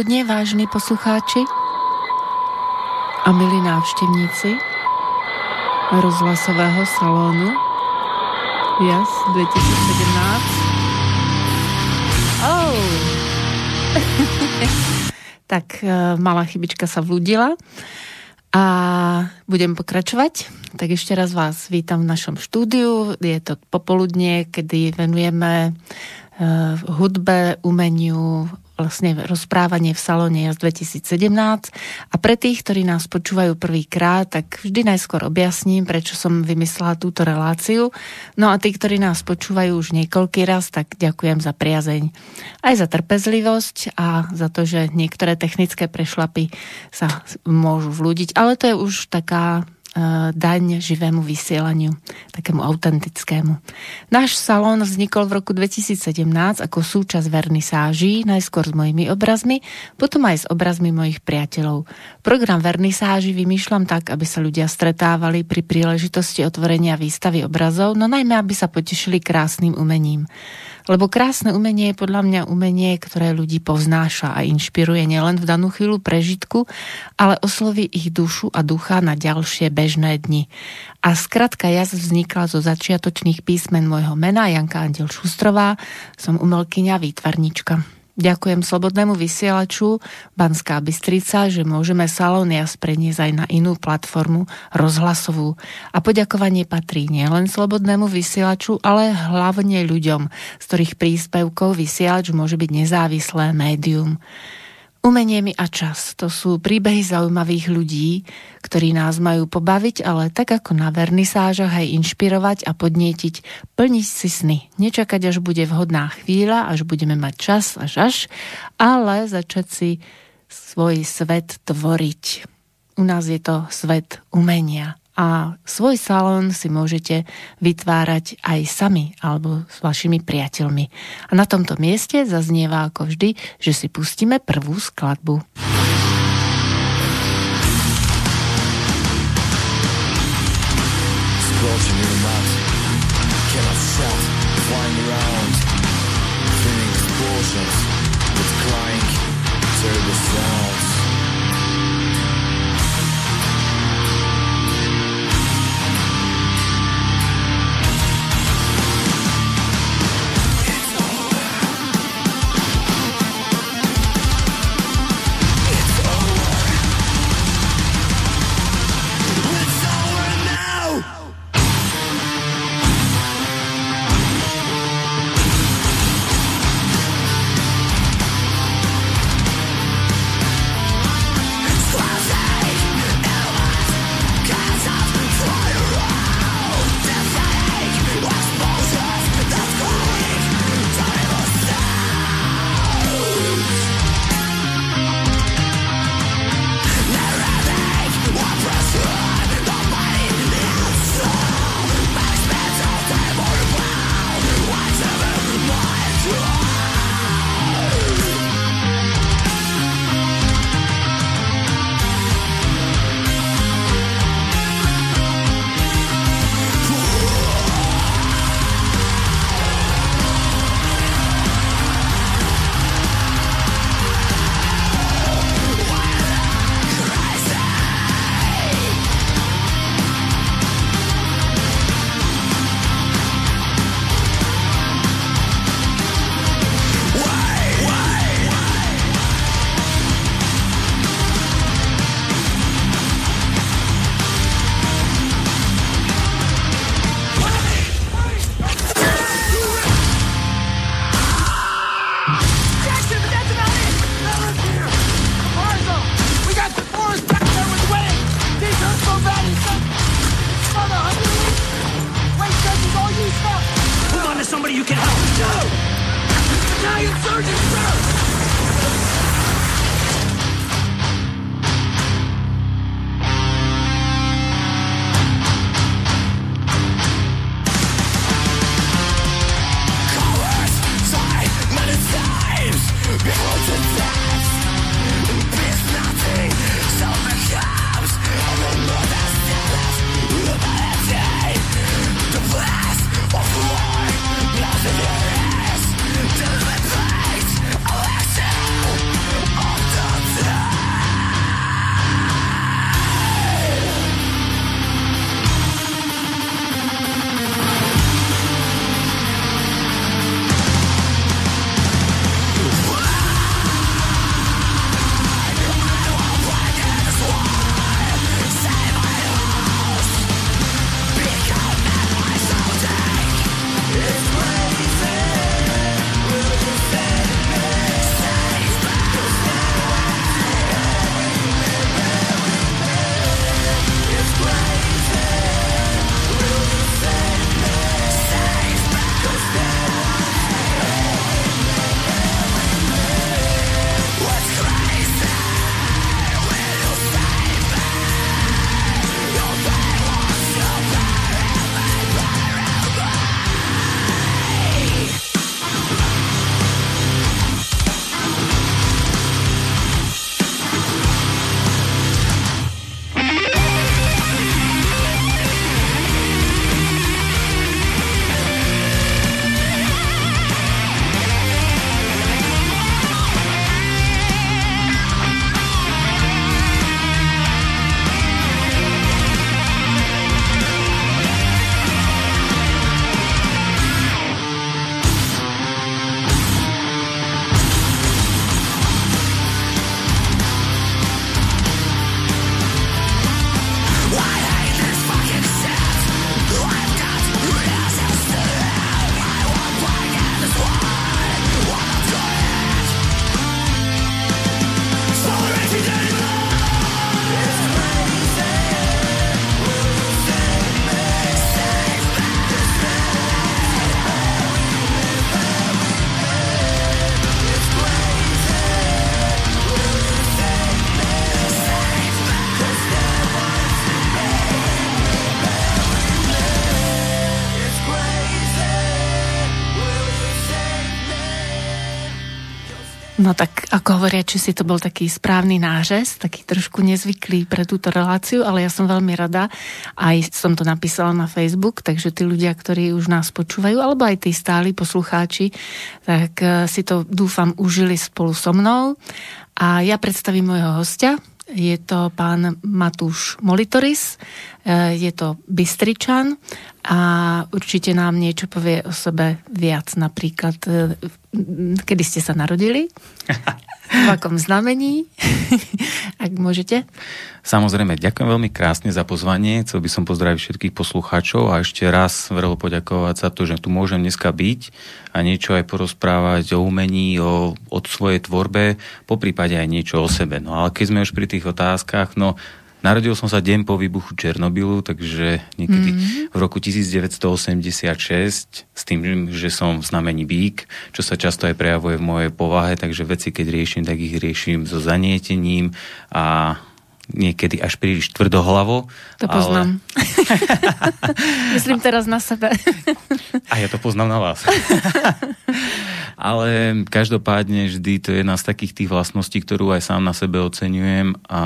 Popoludne, vážni poslucháči a milí návštevníci rozhlasového salónu JAS 2017. Oh. tak e, malá chybička sa vlúdila a budem pokračovať. Tak ešte raz vás vítam v našom štúdiu. Je to popoludnie, kedy venujeme uh, hudbe, umeniu, vlastne rozprávanie v salóne z 2017 a pre tých, ktorí nás počúvajú prvýkrát, tak vždy najskôr objasním, prečo som vymyslela túto reláciu. No a tí, ktorí nás počúvajú už niekoľký raz, tak ďakujem za priazeň. Aj za trpezlivosť a za to, že niektoré technické prešlapy sa môžu vľúdiť, ale to je už taká daň živému vysielaniu, takému autentickému. Náš salón vznikol v roku 2017 ako súčasť vernisáží, najskôr s mojimi obrazmi, potom aj s obrazmi mojich priateľov. Program vernisáží vymýšľam tak, aby sa ľudia stretávali pri príležitosti otvorenia výstavy obrazov, no najmä aby sa potešili krásnym umením. Lebo krásne umenie je podľa mňa umenie, ktoré ľudí povznáša a inšpiruje nielen v danú chvíľu prežitku, ale osloví ich dušu a ducha na ďalšie bežné dni. A skratka jazd vznikla zo začiatočných písmen môjho mena Janka Andel Šustrová, som umelkyňa výtvarnička. Ďakujem Slobodnému vysielaču Banská Bystrica, že môžeme Salón Jas preniesť aj na inú platformu rozhlasovú. A poďakovanie patrí nielen Slobodnému vysielaču, ale hlavne ľuďom, z ktorých príspevkov vysielač môže byť nezávislé médium. Umenie mi a čas, to sú príbehy zaujímavých ľudí, ktorí nás majú pobaviť, ale tak ako na vernisážach aj inšpirovať a podnietiť, plniť si sny. Nečakať, až bude vhodná chvíľa, až budeme mať čas až až, ale začať si svoj svet tvoriť. U nás je to svet umenia a svoj salón si môžete vytvárať aj sami alebo s vašimi priateľmi. A na tomto mieste zaznieva ako vždy, že si pustíme prvú skladbu. Turbo sounds No tak ako hovoria, či si to bol taký správny nářez, taký trošku nezvyklý pre túto reláciu, ale ja som veľmi rada. Aj som to napísala na Facebook, takže tí ľudia, ktorí už nás počúvajú, alebo aj tí stáli poslucháči, tak eh, si to dúfam užili spolu so mnou. A ja predstavím môjho hostia. Je to pán Matúš Molitoris, eh, je to Bystričan a určite nám niečo povie o sebe viac. Napríklad, eh, kedy ste sa narodili, v akom znamení, ak môžete. Samozrejme, ďakujem veľmi krásne za pozvanie. Chcel by som pozdraviť všetkých poslucháčov a ešte raz veľmi poďakovať za to, že tu môžem dneska byť a niečo aj porozprávať o umení, o, o svojej tvorbe, po prípade aj niečo o sebe. No ale keď sme už pri tých otázkach, no Narodil som sa deň po výbuchu Černobylu, takže niekedy mm-hmm. v roku 1986 s tým, že som v znamení bík, čo sa často aj prejavuje v mojej povahe, takže veci, keď riešim, tak ich riešim so zanietením a niekedy až príliš tvrdohlavo. To poznám. Ale... Myslím teraz na sebe. a ja to poznám na vás. ale každopádne vždy to je jedna z takých tých vlastností, ktorú aj sám na sebe oceňujem a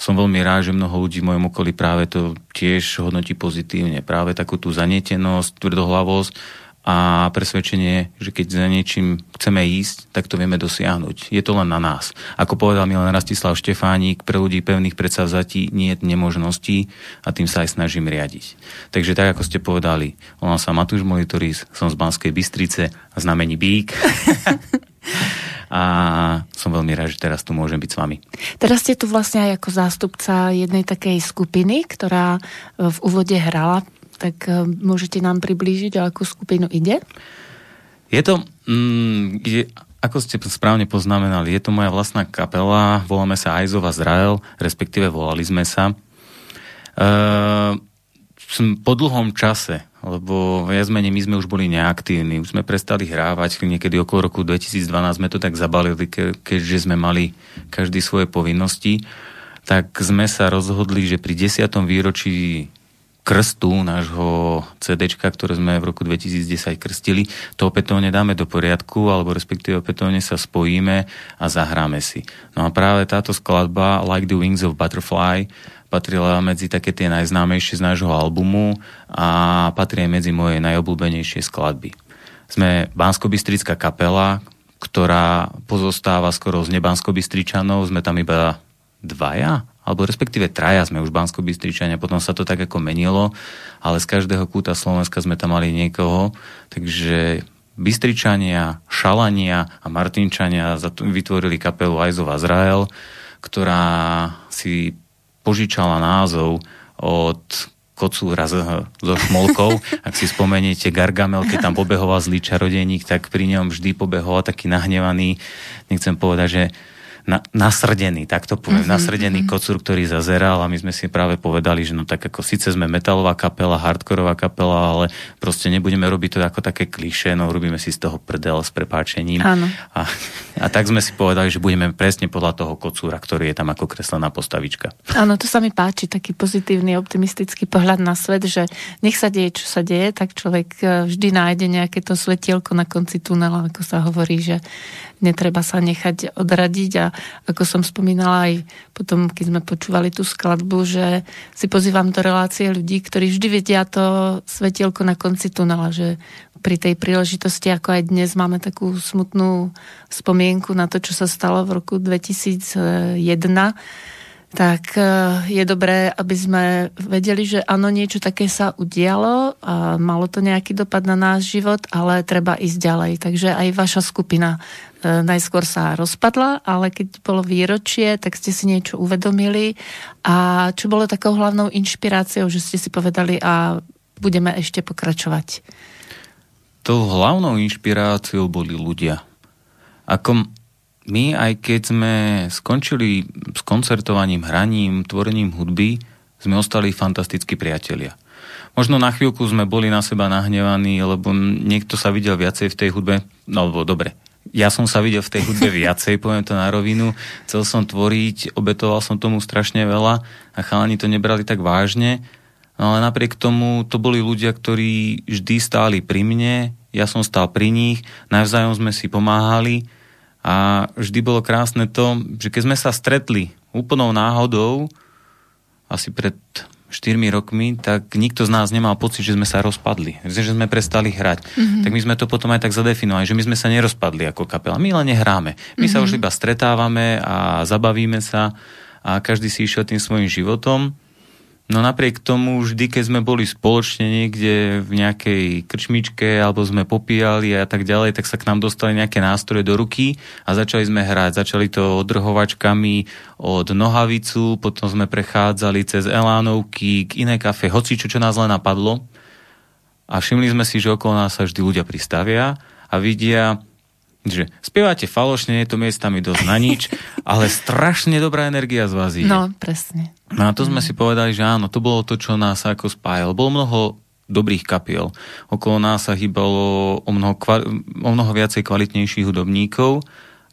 som veľmi rád, že mnoho ľudí v mojom okolí práve to tiež hodnotí pozitívne. Práve takú tú zanietenosť, tvrdohlavosť a presvedčenie, že keď za niečím chceme ísť, tak to vieme dosiahnuť. Je to len na nás. Ako povedal Milan Rastislav Štefánik, pre ľudí pevných predsavzatí nie je nemožností a tým sa aj snažím riadiť. Takže tak, ako ste povedali, volám sa Matúš Monitoris, som z Banskej Bystrice a znamení Bík. a som veľmi rád, že teraz tu môžem byť s vami. Teraz ste tu vlastne aj ako zástupca jednej takej skupiny, ktorá v úvode hrala, tak e, môžete nám priblížiť, o akú skupinu ide? Je to, mm, je, ako ste správne poznamenali, je to moja vlastná kapela, voláme sa Eyes of Azrael, respektíve volali sme sa. Uh, po dlhom čase, lebo viac menej my sme už boli neaktívni, už sme prestali hrávať, niekedy okolo roku 2012 sme to tak zabalili, ke, keďže sme mali každý svoje povinnosti, tak sme sa rozhodli, že pri 10. výročí krstu nášho CD, ktoré sme v roku 2010 krstili, to opätovne dáme do poriadku, alebo respektíve opätovne sa spojíme a zahráme si. No a práve táto skladba Like the Wings of Butterfly patrila medzi také tie najznámejšie z nášho albumu a patrí medzi moje najobľúbenejšie skladby. Sme bansko kapela, ktorá pozostáva skoro z nebansko sme tam iba dvaja, alebo respektíve traja sme už bansko potom sa to tak ako menilo, ale z každého kúta Slovenska sme tam mali niekoho, takže Bystričania, Šalania a Martinčania vytvorili kapelu of Azrael, ktorá si požičala názov od kocúra so šmolkou. Ak si spomeniete Gargamel, keď tam pobehoval zlý čarodejník, tak pri ňom vždy pobehoval taký nahnevaný, nechcem povedať, že na, nasrdený, tak to poviem, mm-hmm, nasrdený mm-hmm. kocúr, ktorý zazeral a my sme si práve povedali, že no tak ako síce sme metalová kapela, hardkorová kapela, ale proste nebudeme robiť to ako také kliše, no robíme si z toho prdel s prepáčením. Áno. A, a tak sme si povedali, že budeme presne podľa toho kocúra, ktorý je tam ako kreslená postavička. Áno, to sa mi páči, taký pozitívny, optimistický pohľad na svet, že nech sa deje, čo sa deje, tak človek e, vždy nájde nejaké to svetielko na konci tunela, ako sa hovorí, že netreba sa nechať odradiť a ako som spomínala aj potom, keď sme počúvali tú skladbu, že si pozývam do relácie ľudí, ktorí vždy vedia to svetielko na konci tunela, že pri tej príležitosti, ako aj dnes máme takú smutnú spomienku na to, čo sa stalo v roku 2001, tak e, je dobré, aby sme vedeli, že áno, niečo také sa udialo a malo to nejaký dopad na náš život, ale treba ísť ďalej. Takže aj vaša skupina najskôr sa rozpadla, ale keď bolo výročie, tak ste si niečo uvedomili. A čo bolo takou hlavnou inšpiráciou, že ste si povedali a budeme ešte pokračovať? Tou hlavnou inšpiráciou boli ľudia. Ako my, aj keď sme skončili s koncertovaním, hraním, tvorením hudby, sme ostali fantastickí priatelia. Možno na chvíľku sme boli na seba nahnevaní, lebo niekto sa videl viacej v tej hudbe, no alebo dobre, ja som sa videl v tej hudbe viacej, poviem to na rovinu, chcel som tvoriť, obetoval som tomu strašne veľa a chalani to nebrali tak vážne, no ale napriek tomu to boli ľudia, ktorí vždy stáli pri mne, ja som stál pri nich, navzájom sme si pomáhali, A vždy bolo krásne to, že keď sme sa stretli úplnou náhodou, asi pred 4 rokmi, tak nikto z nás nemal pocit, že sme sa rozpadli, že sme prestali hrať. Mm-hmm. Tak my sme to potom aj tak zadefinovali, že my sme sa nerozpadli ako kapela. My len nehráme. My mm-hmm. sa už iba stretávame a zabavíme sa a každý si išiel tým svojim životom. No napriek tomu, vždy, keď sme boli spoločne niekde v nejakej krčmičke alebo sme popíjali a tak ďalej, tak sa k nám dostali nejaké nástroje do ruky a začali sme hrať. Začali to odrhovačkami od nohavicu, potom sme prechádzali cez Elánovky k iné kafe, hoci čo, čo nás len napadlo. A všimli sme si, že okolo nás sa vždy ľudia pristavia a vidia že spievate falošne, je to miestami dosť na nič, ale strašne dobrá energia z vás ide. No, presne. No a to sme si povedali, že áno, to bolo to, čo nás ako spájalo. Bolo mnoho dobrých kapiel. Okolo nás sa hýbalo o mnoho, o mnoho viacej kvalitnejších hudobníkov,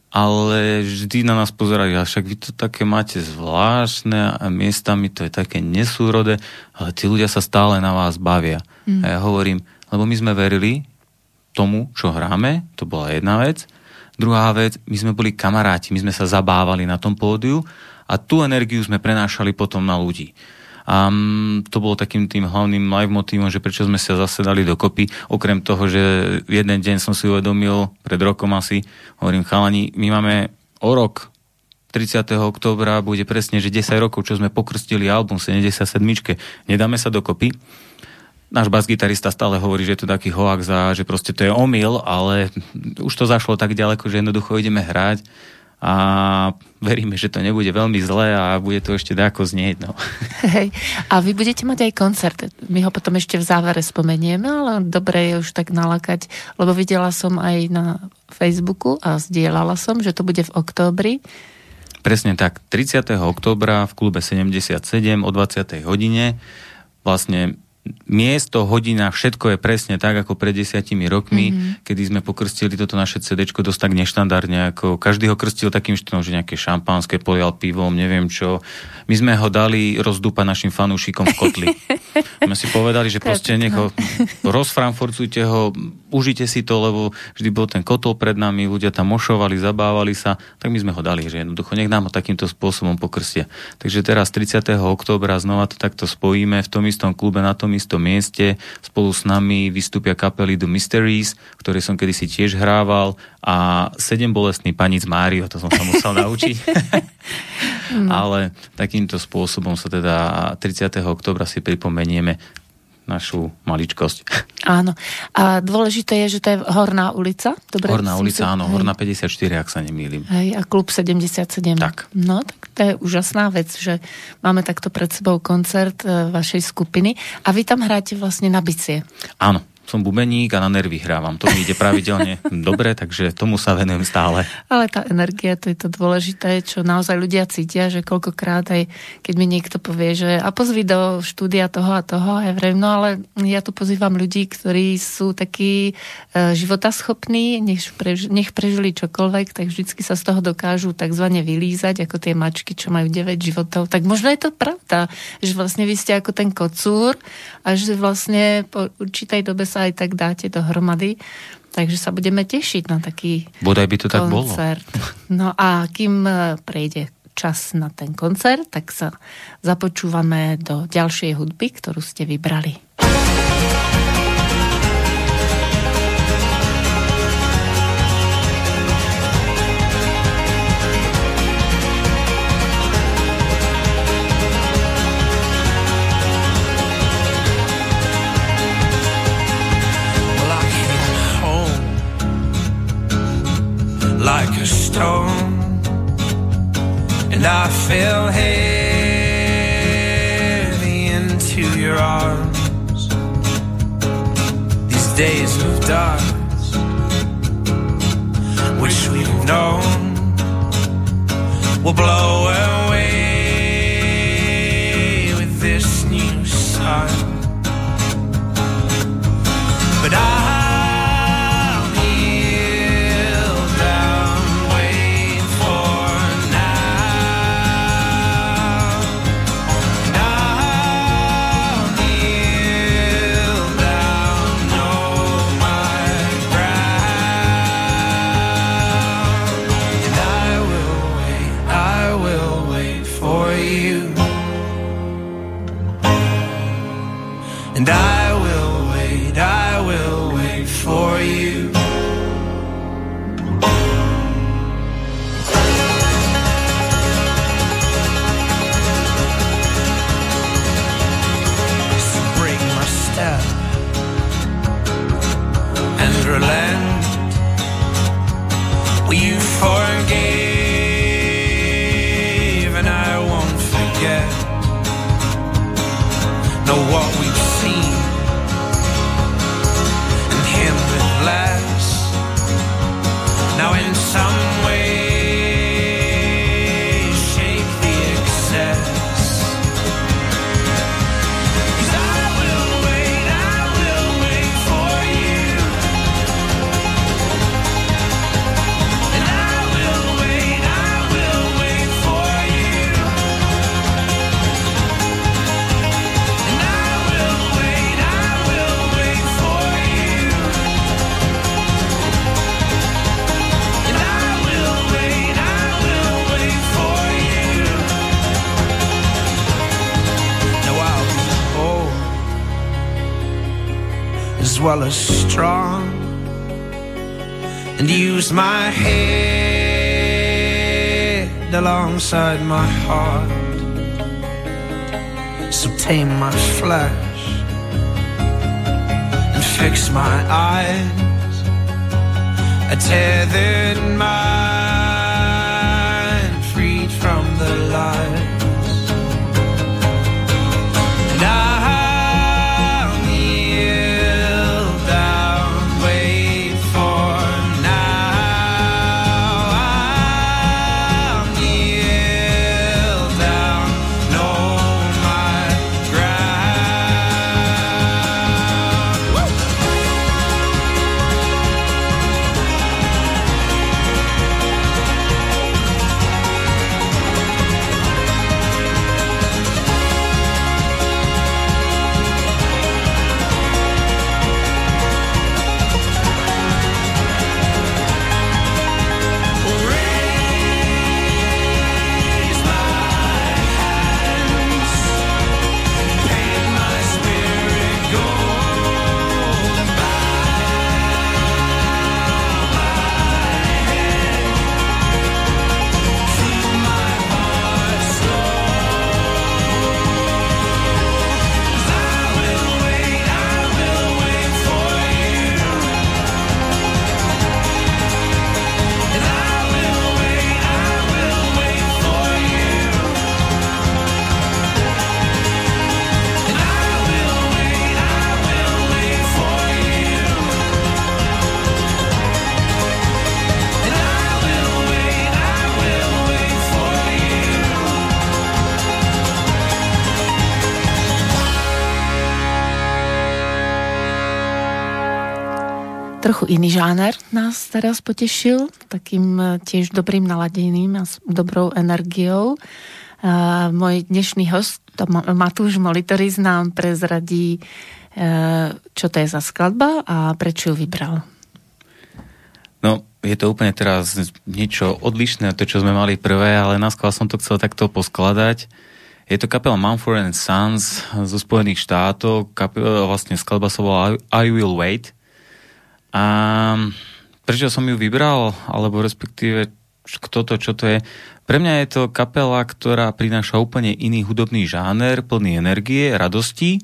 ale vždy na nás pozerali, a však vy to také máte zvláštne a miestami to je také nesúrode, ale tí ľudia sa stále na vás bavia. Mm. A ja hovorím, lebo my sme verili, tomu, čo hráme, to bola jedna vec. Druhá vec, my sme boli kamaráti, my sme sa zabávali na tom pódiu a tú energiu sme prenášali potom na ľudí. A to bolo takým tým hlavným live motívom, že prečo sme sa zase dali dokopy. Okrem toho, že jeden deň som si uvedomil, pred rokom asi, hovorím, chalani, my máme o rok 30. októbra bude presne, že 10 rokov, čo sme pokrstili album 77. Nedáme sa dokopy náš basgitarista stále hovorí, že je to taký hoax a že proste to je omyl, ale už to zašlo tak ďaleko, že jednoducho ideme hrať a veríme, že to nebude veľmi zlé a bude to ešte dáko znieť. No. Hej. A vy budete mať aj koncert. My ho potom ešte v závere spomenieme, ale dobre je už tak nalakať, lebo videla som aj na Facebooku a zdieľala som, že to bude v októbri. Presne tak. 30. októbra v klube 77 o 20. hodine vlastne miesto, hodina, všetko je presne tak, ako pred desiatimi rokmi, mm-hmm. kedy sme pokrstili toto naše CD dosť tak neštandardne, ako každý ho krstil takým štýlom, že nejaké šampanské polial pivom, neviem čo. My sme ho dali rozdúpať našim fanúšikom v kotli. My si povedali, že proste nech ho rozfranforcujte ho, užite si to, lebo vždy bol ten kotol pred nami, ľudia tam mošovali, zabávali sa, tak my sme ho dali, že jednoducho nech nám ho takýmto spôsobom pokrstia. Takže teraz 30. októbra znova to takto spojíme v tom istom klube na tom istom mieste. Spolu s nami vystúpia kapely The Mysteries, ktoré som kedysi tiež hrával a sedem bolestný panic Mário, to som sa musel naučiť. no. Ale takýmto spôsobom sa teda 30. oktobra si pripomenieme našu maličkosť. Áno. A dôležité je, že to je Horná ulica. Dobre, Horná ulica, si... áno. Hej. Horná 54, ak sa nemýlim. Hej, a klub 77. Tak. No, tak to je úžasná vec, že máme takto pred sebou koncert e, vašej skupiny a vy tam hráte vlastne na bicie. Áno, som bubeník a na nervy hrávam. To mi ide pravidelne dobre, takže tomu sa venujem stále. Ale tá energia, to je to dôležité, čo naozaj ľudia cítia, že koľkokrát aj keď mi niekto povie, že a pozvi do štúdia toho a toho, ja vrem, no ale ja tu pozývam ľudí, ktorí sú takí e, životaschopní, nech, prež, nech prežili čokoľvek, tak vždycky sa z toho dokážu takzvané vylízať, ako tie mačky, čo majú 9 životov. Tak možno je to pravda, že vlastne vy ste ako ten kocúr a že vlastne po určitej dobe sa sa aj tak dáte dohromady. Takže sa budeme tešiť na taký Bodaj by to koncert. tak bolo. No a kým e, prejde čas na ten koncert, tak sa započúvame do ďalšej hudby, ktorú ste vybrali. Like a stone, and I fell heavy into your arms. These days of dust, which we've known, will blow away with this new sun. But I as strong and use my head alongside my heart. So tame my flesh and fix my eyes. Tethered mind Trochu iný žáner nás teraz potešil, takým e, tiež dobrým naladením a s dobrou energiou. A môj dnešný host, Matúš Molitoris, nám prezradí, e, čo to je za skladba a prečo ju vybral. No, je to úplne teraz niečo odlišné od to, čo sme mali prvé, ale naskôr som to chcel takto poskladať. Je to kapela Mumford and Sons zo Spojených štátov. Kapela, vlastne skladba sa volá I Will Wait. A prečo som ju vybral, alebo respektíve kto to, čo to je? Pre mňa je to kapela, ktorá prináša úplne iný hudobný žáner, plný energie, radosti,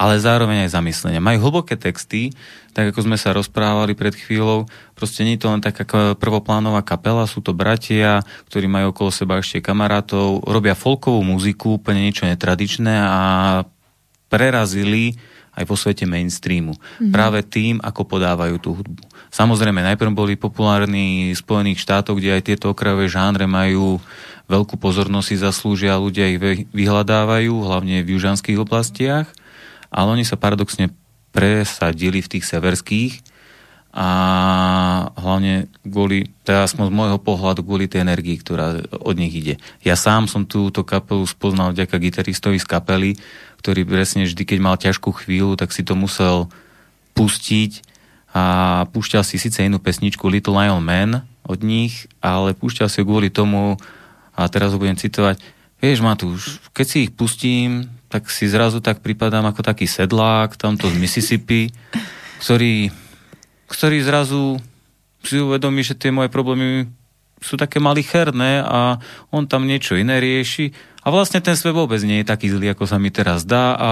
ale zároveň aj zamyslenia. Majú hlboké texty, tak ako sme sa rozprávali pred chvíľou, proste nie je to len taká prvoplánová kapela, sú to bratia, ktorí majú okolo seba ešte kamarátov, robia folkovú muziku, úplne niečo netradičné a prerazili aj vo svete mainstreamu. Mm-hmm. Práve tým, ako podávajú tú hudbu. Samozrejme, najprv boli populárni v Spojených štátoch, kde aj tieto okrajové žánre majú veľkú pozornosť si zaslúžia, ľudia ich vy- vyhľadávajú, hlavne v južanských oblastiach, ale oni sa paradoxne presadili v tých severských a hlavne kvôli, teda aspoň z môjho pohľadu, kvôli tej energii, ktorá od nich ide. Ja sám som túto kapelu spoznal vďaka gitaristovi z kapely, ktorý presne vždy, keď mal ťažkú chvíľu, tak si to musel pustiť a púšťal si síce inú pesničku Little Lion Man od nich, ale púšťal si ju kvôli tomu, a teraz ho budem citovať, Vieš, Matúš, keď si ich pustím, tak si zrazu tak pripadám ako taký sedlák tamto z Mississippi, ktorý, ktorý zrazu si uvedomí, že tie moje problémy sú také malicherné a on tam niečo iné rieši a vlastne ten svet vôbec nie je taký zlý, ako sa mi teraz dá a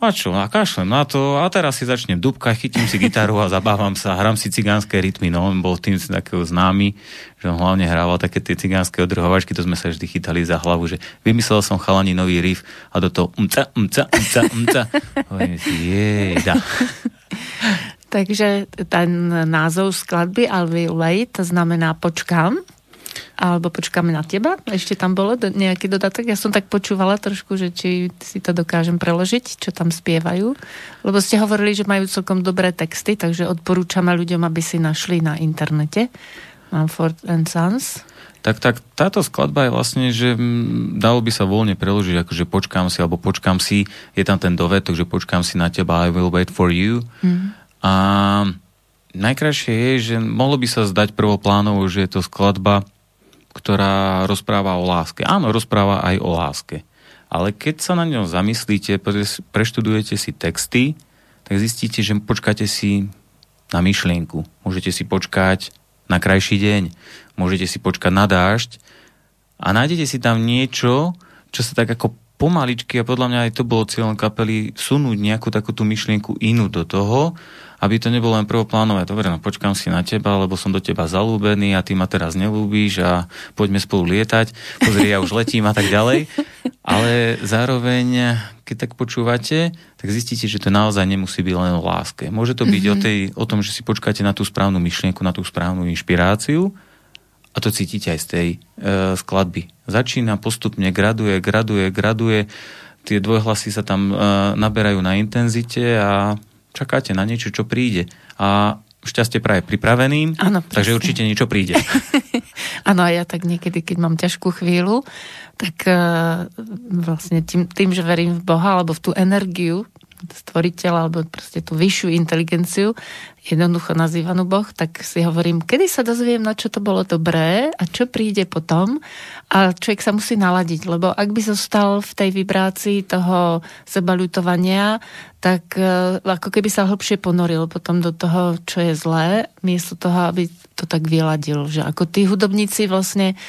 a čo, a kašlem na to a teraz si začnem dubka, chytím si gitaru a zabávam sa, hrám si cigánske rytmy, no on bol tým takého známy, že on hlavne hrával také tie cigánske odrhovačky, to sme sa vždy chytali za hlavu, že vymyslel som chalani nový riff a do toho umca, umca, umca, umca. Hovorím si, jej, da. Takže ten názov skladby I'll Wait, to znamená počkám, alebo počkáme na teba. Ešte tam bolo nejaký dodatok. Ja som tak počúvala trošku, že či si to dokážem preložiť, čo tam spievajú. Lebo ste hovorili, že majú celkom dobré texty, takže odporúčame ľuďom, aby si našli na internete Mumford and Sons. Tak, tak táto skladba je vlastne, že dalo by sa voľne preložiť, akože počkám si, alebo počkám si, je tam ten dovetok, že počkám si na teba, I will wait for you. Mm. A najkrajšie je, že mohlo by sa zdať prvoplánovo, že je to skladba, ktorá rozpráva o láske. Áno, rozpráva aj o láske. Ale keď sa na ňom zamyslíte, pre- preštudujete si texty, tak zistíte, že počkáte si na myšlienku. Môžete si počkať na krajší deň. Môžete si počkať na dážď a nájdete si tam niečo, čo sa tak ako pomaličky, a podľa mňa aj to bolo cieľom kapely, sunúť nejakú takúto myšlienku inú do toho, aby to nebolo len prvoplánové. Dobre, no počkám si na teba, lebo som do teba zalúbený a ty ma teraz nelúbíš a poďme spolu lietať. Pozri, ja už letím a tak ďalej. Ale zároveň, keď tak počúvate, tak zistíte, že to naozaj nemusí byť len o láske. Môže to byť mm-hmm. o, tej, o tom, že si počkáte na tú správnu myšlienku, na tú správnu inšpiráciu a to cítite aj z tej e, skladby. Začína postupne, graduje, graduje, graduje, tie dvojhlasy sa tam e, naberajú na intenzite a čakáte na niečo, čo príde. A šťastie praje pripraveným, Áno, takže určite niečo príde. Áno, a ja tak niekedy, keď mám ťažkú chvíľu, tak uh, vlastne tým, tým, že verím v Boha, alebo v tú energiu stvoriteľa, alebo proste tú vyššiu inteligenciu, jednoducho nazývanú Boh, tak si hovorím, kedy sa dozviem, na čo to bolo dobré a čo príde potom a človek sa musí naladiť, lebo ak by zostal v tej vibrácii toho sebaľutovania, tak uh, ako keby sa hlbšie ponoril potom do toho, čo je zlé, miesto toho, aby to tak vyladil. Že ako tí hudobníci vlastne,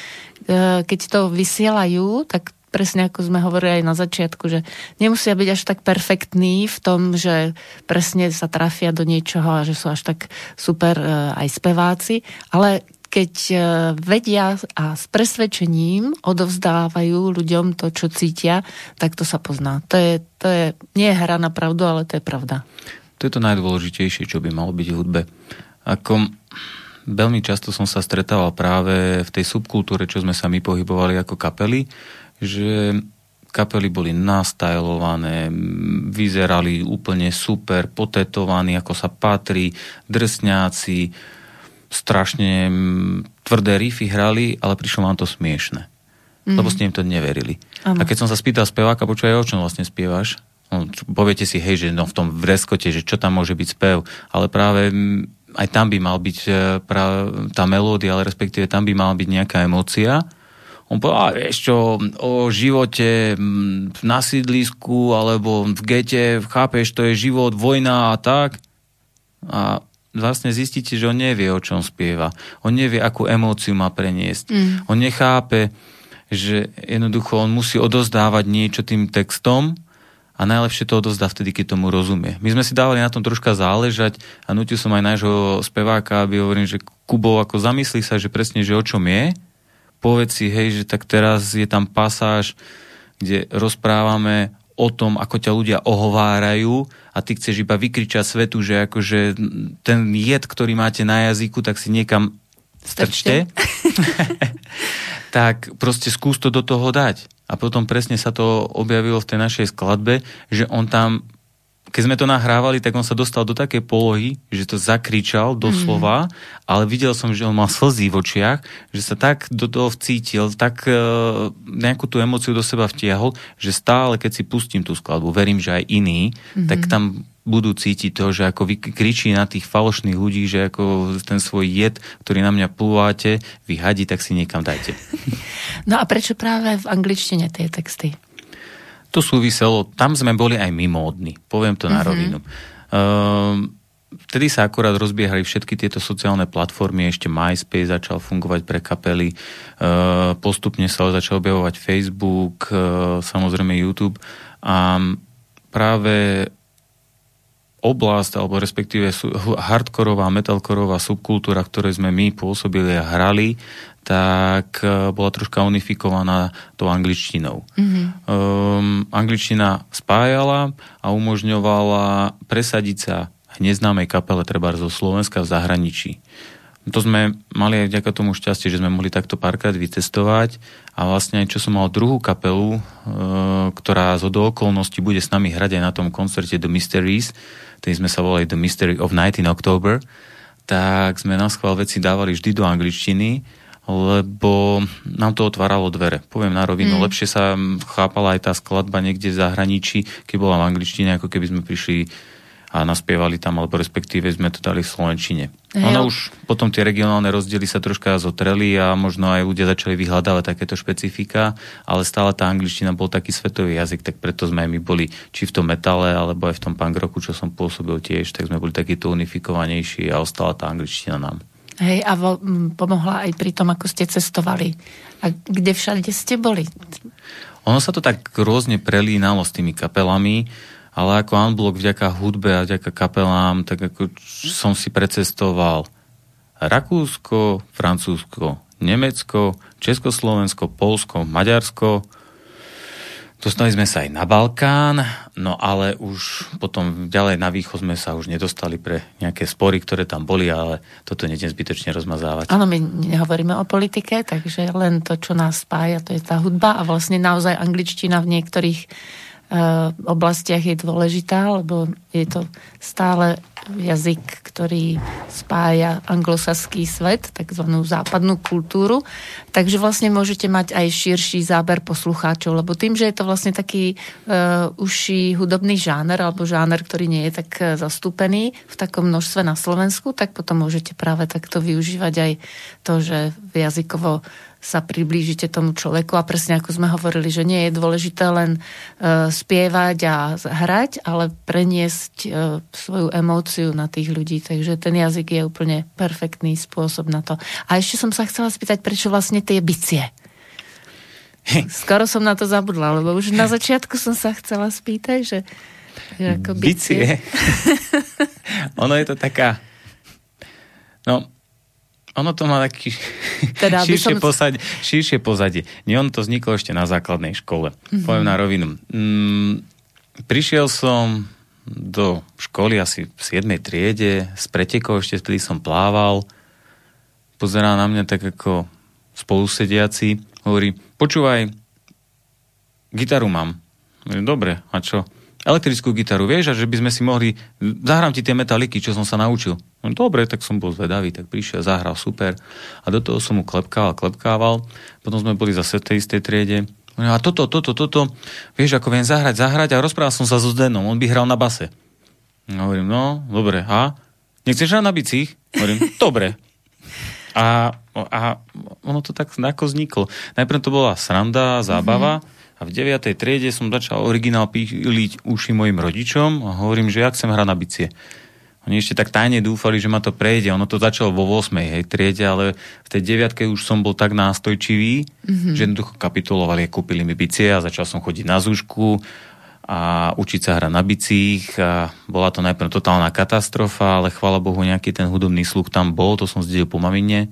uh, keď to vysielajú, tak presne ako sme hovorili aj na začiatku, že nemusia byť až tak perfektní v tom, že presne sa trafia do niečoho a že sú až tak super uh, aj speváci, ale keď uh, vedia a s presvedčením odovzdávajú ľuďom to, čo cítia, tak to sa pozná. To je, to je nie je hra na pravdu, ale to je pravda. To je to najdôležitejšie, čo by malo byť v hudbe. Ako veľmi často som sa stretával práve v tej subkultúre, čo sme sa my pohybovali ako kapely, že kapely boli nastajlované, vyzerali úplne super, potetovaní, ako sa patrí, drsňáci, strašne tvrdé riffy hrali, ale prišlo vám to smiešne. Mm. Lebo ste im to neverili. Áno. A keď som sa spýtal speváka, počúvaj, o čom vlastne spievaš? No, poviete si, hej, že no, v tom vreskote, že čo tam môže byť spev, ale práve aj tam by mal byť e, tá melódia, ale respektíve tam by mala byť nejaká emócia. On povedal, a vieš čo, o živote na sídlisku alebo v gete, chápeš, to je život, vojna a tak. A vlastne zistíte, že on nevie, o čom spieva. On nevie, akú emóciu má preniesť. Mm. On nechápe, že jednoducho on musí odozdávať niečo tým textom a najlepšie to odozdá vtedy, keď tomu rozumie. My sme si dávali na tom troška záležať a nutil som aj nášho speváka, aby hovorím, že Kubo, ako zamyslí sa, že presne, že o čom je, povedz si, hej, že tak teraz je tam pasáž, kde rozprávame o tom, ako ťa ľudia ohovárajú a ty chceš iba vykričať svetu, že akože ten jed, ktorý máte na jazyku, tak si niekam strčte. tak proste skús to do toho dať. A potom presne sa to objavilo v tej našej skladbe, že on tam keď sme to nahrávali, tak on sa dostal do takej polohy, že to zakričal doslova, mm. ale videl som, že on mal slzí v očiach, že sa tak do toho vcítil, tak e, nejakú tú emociu do seba vtiahol, že stále, keď si pustím tú skladbu, verím, že aj iný, mm. tak tam budú cítiť to, že ako vy kričí na tých falošných ľudí, že ako ten svoj jed, ktorý na mňa plúvate, vyhadí, tak si niekam dajte. No a prečo práve v angličtine tie texty? To súviselo, tam sme boli aj my módni, poviem to na rovinu. Um, vtedy sa akorát rozbiehali všetky tieto sociálne platformy, ešte MySpace začal fungovať pre kapely, uh, postupne sa začal objavovať Facebook, uh, samozrejme YouTube a práve oblasť, alebo respektíve hardkorová, metalkorová subkultúra, v ktorej sme my pôsobili a hrali, tak e, bola troška unifikovaná tou angličtinou. Mm-hmm. Um, angličtina spájala a umožňovala presadiť sa neznámej kapele treba zo Slovenska v zahraničí. To sme mali aj vďaka tomu šťastie, že sme mohli takto párkrát vycestovať a vlastne aj čo som mal druhú kapelu, e, ktorá z do okolností bude s nami hrať aj na tom koncerte The Mysteries, ktorý sme sa volali The Mystery of Night in October, tak sme na schvál veci dávali vždy do angličtiny, lebo nám to otváralo dvere. Poviem na rovinu, mm. lepšie sa chápala aj tá skladba niekde v zahraničí, keď bola v angličtine, ako keby sme prišli a naspievali tam, alebo respektíve sme to dali v Slovenčine. Hej, Ono už potom tie regionálne rozdiely sa troška zotreli a možno aj ľudia začali vyhľadávať takéto špecifika, ale stále tá angličtina bol taký svetový jazyk, tak preto sme aj my boli či v tom metale, alebo aj v tom punk roku, čo som pôsobil tiež, tak sme boli takýto unifikovanejší a ostala tá angličtina nám. Hej, a vo, m, pomohla aj pri tom, ako ste cestovali. A kde všade ste boli? Ono sa to tak rôzne prelínalo s tými kapelami, ale ako unblock vďaka hudbe a vďaka kapelám, tak ako som si precestoval Rakúsko, Francúzsko, Nemecko, Československo, Polsko, Maďarsko. Dostali sme sa aj na Balkán, no ale už potom ďalej na východ sme sa už nedostali pre nejaké spory, ktoré tam boli, ale toto nedem zbytočne rozmazávať. Áno, my nehovoríme o politike, takže len to, čo nás spája, to je tá hudba a vlastne naozaj angličtina v niektorých oblastiach je dôležitá, lebo je to stále jazyk, ktorý spája anglosaský svet, takzvanú západnú kultúru. Takže vlastne môžete mať aj širší záber poslucháčov, lebo tým, že je to vlastne taký uh, užší hudobný žáner, alebo žáner, ktorý nie je tak eh, zastúpený v takom množstve na Slovensku, tak potom môžete práve takto využívať aj to, že jazykovo sa priblížite tomu človeku a presne ako sme hovorili, že nie je dôležité len uh, spievať a hrať, ale preniesť uh, svoju emóciu na tých ľudí. Takže ten jazyk je úplne perfektný spôsob na to. A ešte som sa chcela spýtať, prečo vlastne tie bicie? Skoro som na to zabudla, lebo už na začiatku som sa chcela spýtať, že, že ako Bicie. ono je to taká... No, ono to má taký Teda, širšie, som- pozadie, širšie pozadie. Nie, ono to vzniklo ešte na základnej škole. Mm-hmm. Poviem na rovinu. Mm, prišiel som do školy asi v 7. triede, z pretekov ešte vtedy som plával. Pozerá na mňa tak ako spolusediaci. Hovorí, počúvaj, gitaru mám. Hovorím, dobre, a čo? Elektrickú gitaru, vieš, a že by sme si mohli... Zahrám ti tie metaliky, čo som sa naučil. No, dobre, tak som bol zvedavý, tak prišiel, zahral super. A do toho som mu klepkával, klepkával. Potom sme boli zase v tej istej triede. Hovorím, A toto, toto, toto, vieš, ako viem zahrať, zahrať. A rozprával som sa so Zdenom, on by hral na base. No, hovorím, no, dobre, a? Nechceš hrať na bicích? Hovorím, dobre. A, a ono to tak ako vzniklo. Najprv to bola sranda, zábava a v 9. triede som začal originál píliť uši mojim rodičom a hovorím, že ja chcem hrať na bicie. Oni ešte tak tajne dúfali, že ma to prejde. Ono to začalo vo 8. Hej, triede, ale v tej 9. už som bol tak nástojčivý, mm-hmm. že jednoducho kapitulovali, kúpili mi bicie a začal som chodiť na zúšku a učiť sa hrať na bicích a bola to najprv totálna katastrofa, ale chvála Bohu nejaký ten hudobný sluch tam bol, to som zdedil po mamine,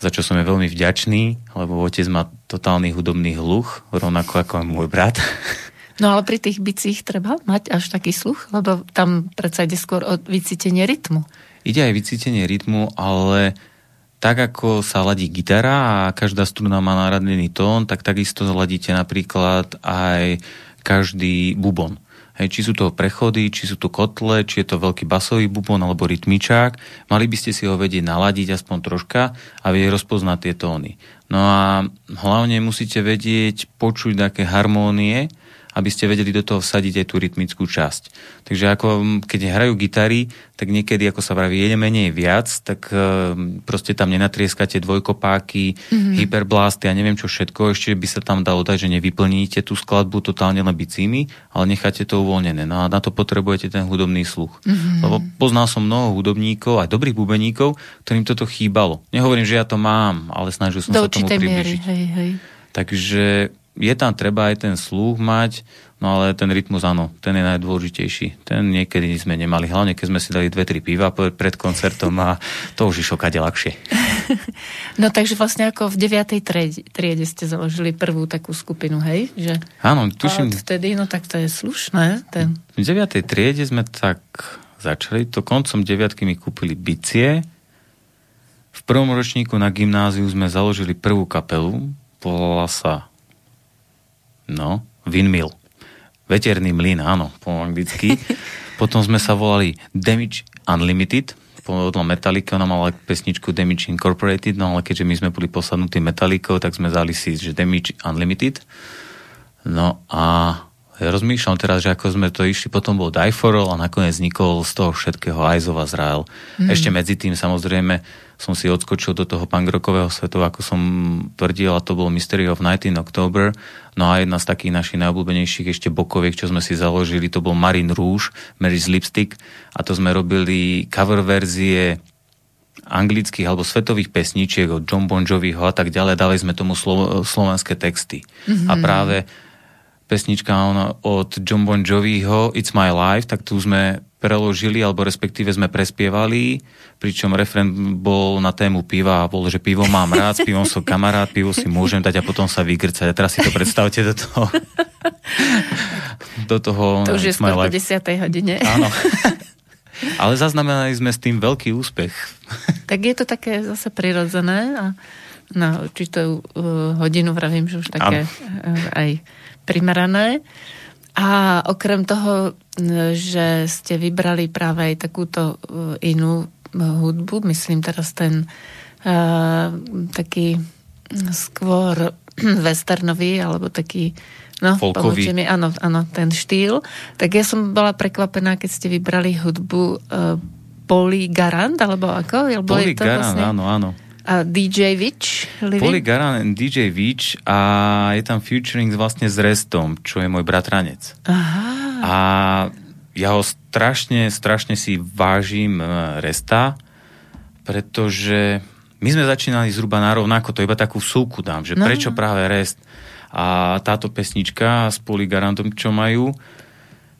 za čo som je veľmi vďačný, lebo otec má totálny hudobný hluch, rovnako ako aj môj brat. No ale pri tých bicích treba mať až taký sluch, lebo tam predsa ide skôr o vycítenie rytmu. Ide aj vycítenie rytmu, ale tak ako sa ladí gitara a každá struna má naradený tón, tak takisto ladíte napríklad aj každý bubon. Hej, či sú to prechody, či sú to kotle, či je to veľký basový bubon alebo rytmičák, mali by ste si ho vedieť naladiť aspoň troška a vedieť rozpoznať tie tóny. No a hlavne musíte vedieť počuť také harmónie aby ste vedeli do toho vsadiť aj tú rytmickú časť. Takže ako keď hrajú gitary, tak niekedy, ako sa vraví, je menej viac, tak e, proste tam nenatrieskate dvojkopáky, mm-hmm. hyperblasty a neviem čo všetko, ešte by sa tam dalo dať, že nevyplníte tú skladbu totálne len bicími, ale necháte to uvoľnené. No a na to potrebujete ten hudobný sluch. Mm-hmm. Lebo poznal som mnoho hudobníkov, aj dobrých bubeníkov, ktorým toto chýbalo. Nehovorím, že ja to mám, ale snažil som Do sa tomu určitej miery, približiť. hej, hej. Takže je tam treba aj ten sluch mať, no ale ten rytmus áno, ten je najdôležitejší. Ten niekedy sme nemali, hlavne keď sme si dali dve, tri piva pred koncertom a to už išlo kade ľahšie. No takže vlastne ako v 9. triede, triede ste založili prvú takú skupinu, hej? Že Áno, tuším... tuším, vtedy, no tak to je slušné. Ten... v 9. triede sme tak začali, to koncom 9. mi kúpili bicie. V prvom ročníku na gymnáziu sme založili prvú kapelu, volala sa no, Windmill. Veterný mlyn, áno, po anglicky. Potom sme sa volali Damage Unlimited, podľa Metallica, ona mala pesničku Damage Incorporated, no ale keďže my sme boli posadnutí Metallicou, tak sme dali si, že Damage Unlimited. No a ja rozmýšľam teraz, že ako sme to išli, potom bol Die For All a nakoniec vznikol z toho všetkého Eyes of Azrael. Mm. Ešte medzi tým samozrejme som si odskočil do toho pangrokového svetu, ako som tvrdil, a to bol Mystery of Night in October. No a jedna z takých našich najobľúbenejších ešte bokoviek, čo sme si založili, to bol Marine Rouge, Mary's Lipstick a to sme robili cover verzie anglických alebo svetových pesničiek od John Bon Joviho a tak ďalej, dali sme tomu slo- slovenské texty. Mm-hmm. A práve pesnička od John Bon Joviho It's My Life, tak tu sme preložili, alebo respektíve sme prespievali, pričom refren bol na tému piva a bol, že pivo mám rád, s pivom som kamarát, pivo si môžem dať a potom sa vygrcať. A teraz si to predstavte do toho. do toho To už je skôr po Life. 10. hodine. Áno. Ale zaznamenali sme s tým veľký úspech. Tak je to také zase prirodzené a na určitú uh, hodinu vravím, že už také uh, aj primerané. A okrem toho, že ste vybrali práve aj takúto uh, inú uh, hudbu, myslím teraz ten uh, taký skôr westernový, alebo taký No, Folkový. mi, áno, áno, ten štýl. Tak ja som bola prekvapená, keď ste vybrali hudbu uh, Poli Garant, alebo ako? Poli je to Garan, vlastne- áno, áno. A DJ Witch? Poli Garan DJ Beach a je tam featuring vlastne s Restom, čo je môj bratranec. Aha. A ja ho strašne, strašne si vážim e, Resta, pretože my sme začínali zhruba na rovnako, to iba takú súku dám, že No. prečo práve Rest a táto pesnička s Poligarantom, čo majú,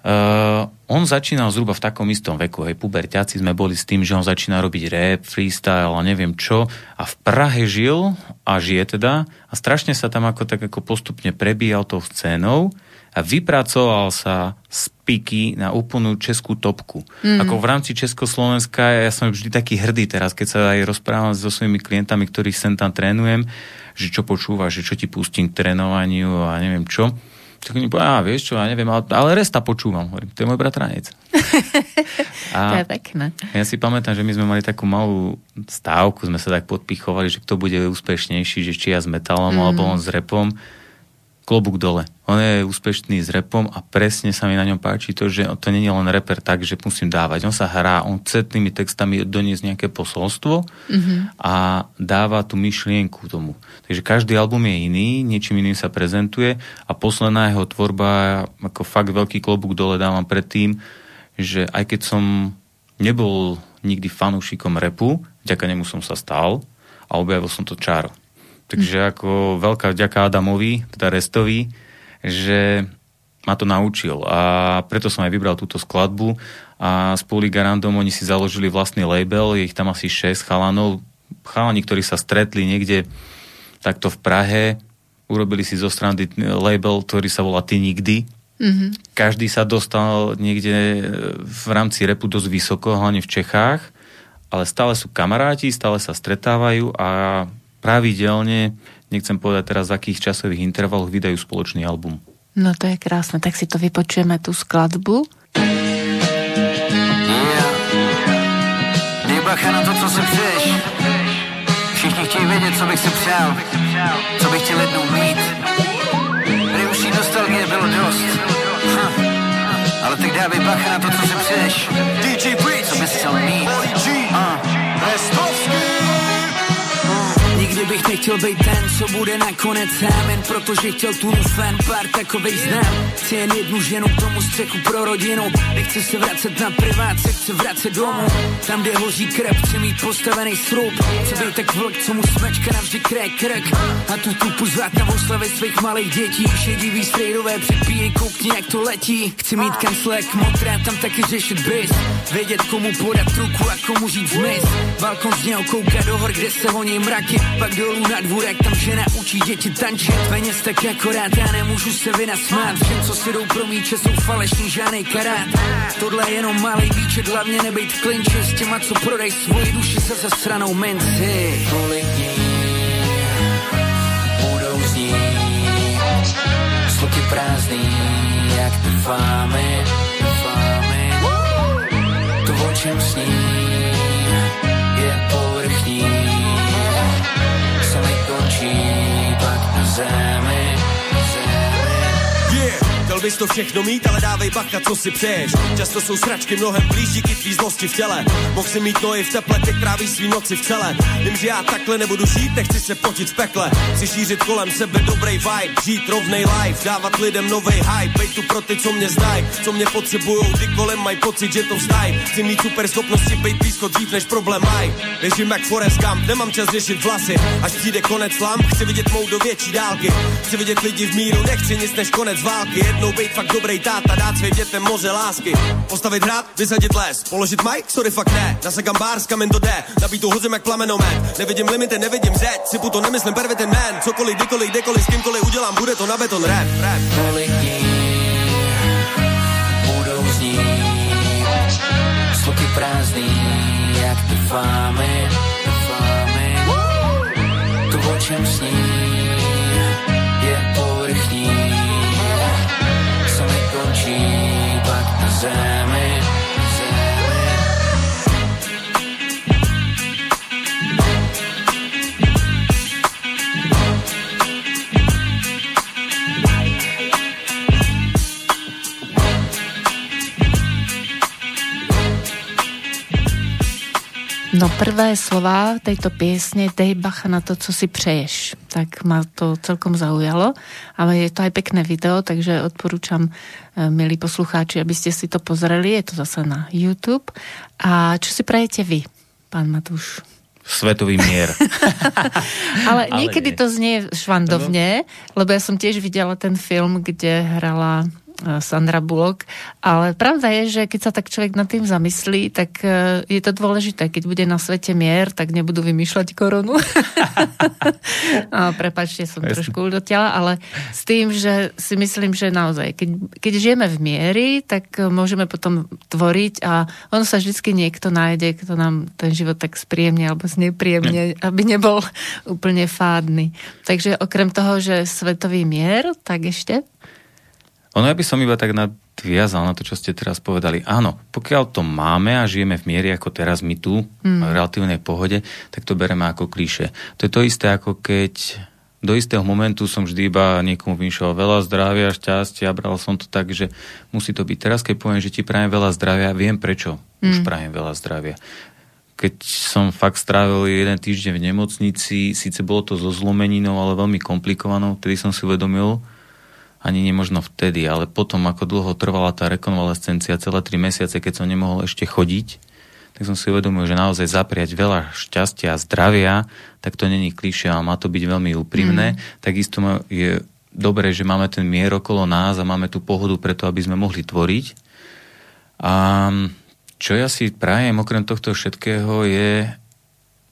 Uh, on začínal zhruba v takom istom veku, hej, puberťáci sme boli s tým, že on začína robiť rap, freestyle a neviem čo a v Prahe žil a žije teda a strašne sa tam ako tak ako postupne prebíjal tou scénou a vypracoval sa z piky na úplnú českú topku. Mm. Ako v rámci Československa, ja som vždy taký hrdý teraz, keď sa aj rozprávam so svojimi klientami, ktorých sem tam trénujem, že čo počúvaš, že čo ti pustím k trénovaniu a neviem čo. Tak oni povedali, a vieš čo, ja neviem, ale, ale Resta počúvam. Hovorím, to je môj bratranec. To je pekné. Ja si pamätám, že my sme mali takú malú stávku, sme sa tak podpichovali, že kto bude úspešnejší, že či ja s metalom, mm. alebo on s repom. Klobúk dole. On je úspešný s repom a presne sa mi na ňom páči to, že to nie je len reper tak, že musím dávať. On sa hrá, on chce tými textami doniesť nejaké posolstvo mm-hmm. a dáva tú myšlienku tomu. Takže každý album je iný, niečím iným sa prezentuje a posledná jeho tvorba, ako fakt veľký klobúk dole dávam pred tým, že aj keď som nebol nikdy fanúšikom repu, vďaka nemu som sa stal a objavil som to čaro. Takže ako veľká vďaka Adamovi, teda Restovi, že ma to naučil. A preto som aj vybral túto skladbu. A s Garandom oni si založili vlastný label, je ich tam asi 6 chalanov, chalani, ktorí sa stretli niekde takto v Prahe, urobili si zo strany label, ktorý sa volá Ty nikdy, Mm-hmm. každý sa dostal niekde v rámci repu dosť vysoko, hlavne v Čechách, ale stále sú kamaráti, stále sa stretávajú a pravidelne, nechcem povedať teraz, z akých časových intervaloch vydajú spoločný album. No to je krásne, tak si to vypočujeme tú skladbu. Dej bacha na to, co si přeješ. Všichni chtějí vědět, co bych si přál. Co bych chtěl jednou mít. Prý už jí nostalgie bylo dost. Ale tak dávej bacha na to, co si přeješ. DJ Bridge, Co bys chtěl mít? Ah. Restovský. Nikdy bych nechtěl být ten, co bude nakonec sám Jen protože chtěl tu fan, pár takovej znám. Chci jen jednu ženu k tomu střechu pro rodinu. Nechci se vracet na privát, se chci vracet domů. Tam, kde hoří krev, chci mít postavený srub. Chci být tak vlk, co mu smečka navždy kré krk. A tu tupu zvát na oslavy svých malých dětí. Šedivý strejdové přepíjej, koukni jak to letí. Chci mít kanclek, motrá, tam taky řešit bys Vědět komu podat ruku a komu říct mis. Balkon z něho kouká do hor, kde se honí mraky. Pak dolů na dvůrek, tam žena učí děti tančit. Peněz tak akorát, já nemůžu se vynasmát. Všem, co si jdou pro míče, jsou falešný, žádnej karát. Tohle je jenom malý výčet, hlavně nebejt v klinči S těma, co prodej svoji duši se zasranou minci Kolik dní budou znít? Sloky prázdný, jak fámy, fámy To, o čem sní, je povrchní Samej končí chtěl bys to všechno mít, ale dávej bacha, co si přeješ. Často jsou sračky mnohem blíž díky tvý zlosti v těle. Mohl si mít nohy v teple, teď tráví svý noci v celé. Vím, že já takhle nebudu žít, nechci se potit v pekle. Chci šířit kolem sebe dobrý vibe, žít rovnej life, dávat lidem novej hype, bejt tu pro ty, co mě znají, co mě potřebujou, ty kolem mají pocit, že to vzdají. Chci mít super schopnosti, bejt blízko dřív, než problém mají. Běžím jak Forrest Gump, nemám čas řešit vlasy, až přijde konec lamp, chci vidět mou do větší dálky. Chci vidět lidi v míru, nechci nic než konec války. Jednou bejt fakt dobrý táta, dát svým dětem moře lásky. Postavit hrad, vysadit les, položit mic, sorry fakt ne. Nasekám bar, z kamen to jde, nabít tu hozem jak plamenomet. Nevidím limity, nevidím zeď, si to nemyslím pervitin man. Cokoliv, kdykoliv, kdekoliv, s kýmkoliv udělám, bude to na beton rap, rap. Kolik dní budou znít Sloky prázdný, jak ty fámy, ty fámy To, o čem sní, Samej končí pak No prvé slova tejto piesne Dej bacha na to, co si přeješ. Tak ma to celkom zaujalo, ale je to aj pekné video, takže odporúčam, eh, milí poslucháči, aby ste si to pozreli. Je to zase na YouTube. A čo si prajete vy, pán Matúš? Svetový mier. Ale Ale niekedy nie. to znie švandovne, lebo ja som tiež videla ten film, kde hrala e, Sandra Bullock, ale pravda je, že keď sa tak človek nad tým zamyslí, tak e, je to dôležité. Keď bude na svete mier, tak nebudú vymýšľať koronu. a prepačte, som Jasne. trošku udotiala, ale s tým, že si myslím, že naozaj, keď, keď žijeme v miery, tak e, môžeme potom tvoriť a ono sa vždycky niekto nájde, kto nám ten život tak spríjemne alebo znepríjemne, aby nebol úplne fádny. Takže okrem toho, že svetový mier, tak ešte? Ono ja by som iba tak nadviazal na to, čo ste teraz povedali. Áno, pokiaľ to máme a žijeme v miery ako teraz my tu, mm. v relatívnej pohode, tak to bereme ako klíše. To je to isté, ako keď do istého momentu som vždy iba niekomu vymýšľal veľa zdravia, šťastia, bral som to tak, že musí to byť. Teraz, keď poviem, že ti prajem veľa zdravia, viem prečo už prajem veľa zdravia. Keď som fakt strávil jeden týždeň v nemocnici, síce bolo to so zlomeninou, ale veľmi komplikovanou, vtedy som si uvedomil, ani nemožno vtedy, ale potom, ako dlho trvala tá rekonvalescencia, celé tri mesiace, keď som nemohol ešte chodiť, tak som si uvedomil, že naozaj zapriať veľa šťastia a zdravia, tak to není klišé a má to byť veľmi úprimné. Mm. Takisto je dobré, že máme ten mier okolo nás a máme tú pohodu preto, aby sme mohli tvoriť. A čo ja si prajem okrem tohto všetkého je,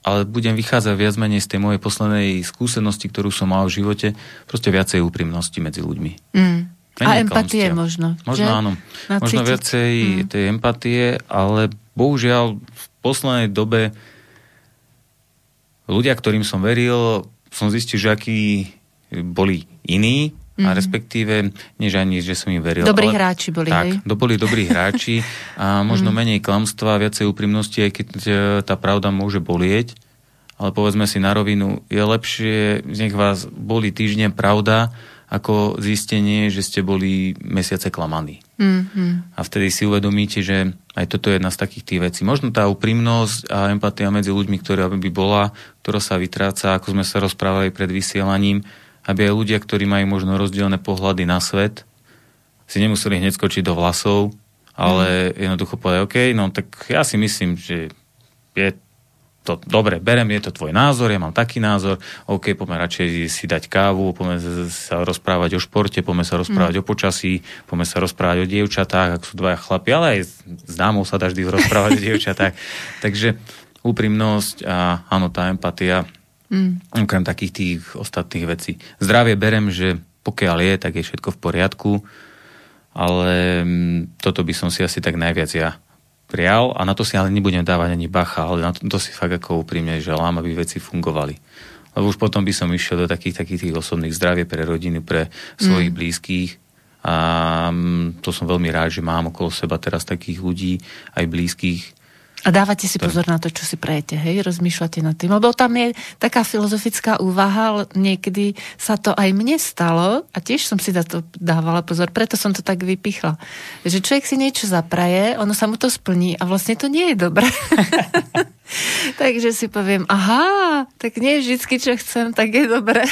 ale budem vychádzať viac menej z tej mojej poslednej skúsenosti, ktorú som mal v živote, proste viacej úprimnosti medzi ľuďmi. Mm. A empatie klamstia. možno. Možno že? áno. Nacítiť. Možno viacej Mm. tej empatie, ale bohužiaľ v poslednej dobe ľudia, ktorým som veril, som zistil, že akí boli iní, a respektíve, než ani, že som im veril. Mhm. Dobrí ale, hráči boli, tak, hej? to boli dobrí hráči a možno menej klamstva, viacej úprimnosti, aj keď e, tá pravda môže bolieť. Ale povedzme si na rovinu, je lepšie, nech vás boli týždeň pravda, ako zistenie, že ste boli mesiace klamaní. Mm-hmm. A vtedy si uvedomíte, že aj toto je jedna z takých tých vecí. Možno tá úprimnosť a empatia medzi ľuďmi, ktorá by bola, ktorá sa vytráca, ako sme sa rozprávali pred vysielaním, aby aj ľudia, ktorí majú možno rozdielne pohľady na svet, si nemuseli hneď skočiť do vlasov, ale mm. jednoducho povedať, OK, no tak ja si myslím, že je to dobre, berem, je to tvoj názor, ja mám taký názor, OK, poďme radšej si dať kávu, poďme sa rozprávať o športe, poďme sa rozprávať mm. o počasí, poďme sa rozprávať o dievčatách, ak sú dvaja chlapi, ale aj s dámou sa dá vždy rozprávať o dievčatách. Takže úprimnosť a áno, tá empatia, mm. okrem takých tých ostatných vecí. Zdravie berem, že pokiaľ je, tak je všetko v poriadku, ale mm, toto by som si asi tak najviac ja prial a na to si ale nebudem dávať ani bacha, ale na to, to si fakt ako úprimne želám, aby veci fungovali. Lebo už potom by som išiel do takých, takých tých osobných zdravie pre rodiny, pre svojich mm. blízkych a mm, to som veľmi rád, že mám okolo seba teraz takých ľudí, aj blízkych, a dávate si pozor na to, čo si prejete, hej? Rozmýšľate nad tým. Lebo tam je taká filozofická úvaha, ale niekedy sa to aj mne stalo a tiež som si na to dávala pozor, preto som to tak vypichla. Že človek si niečo zapraje, ono sa mu to splní a vlastne to nie je dobré. Takže si poviem, aha, tak nie vždy, čo chcem, tak je dobré.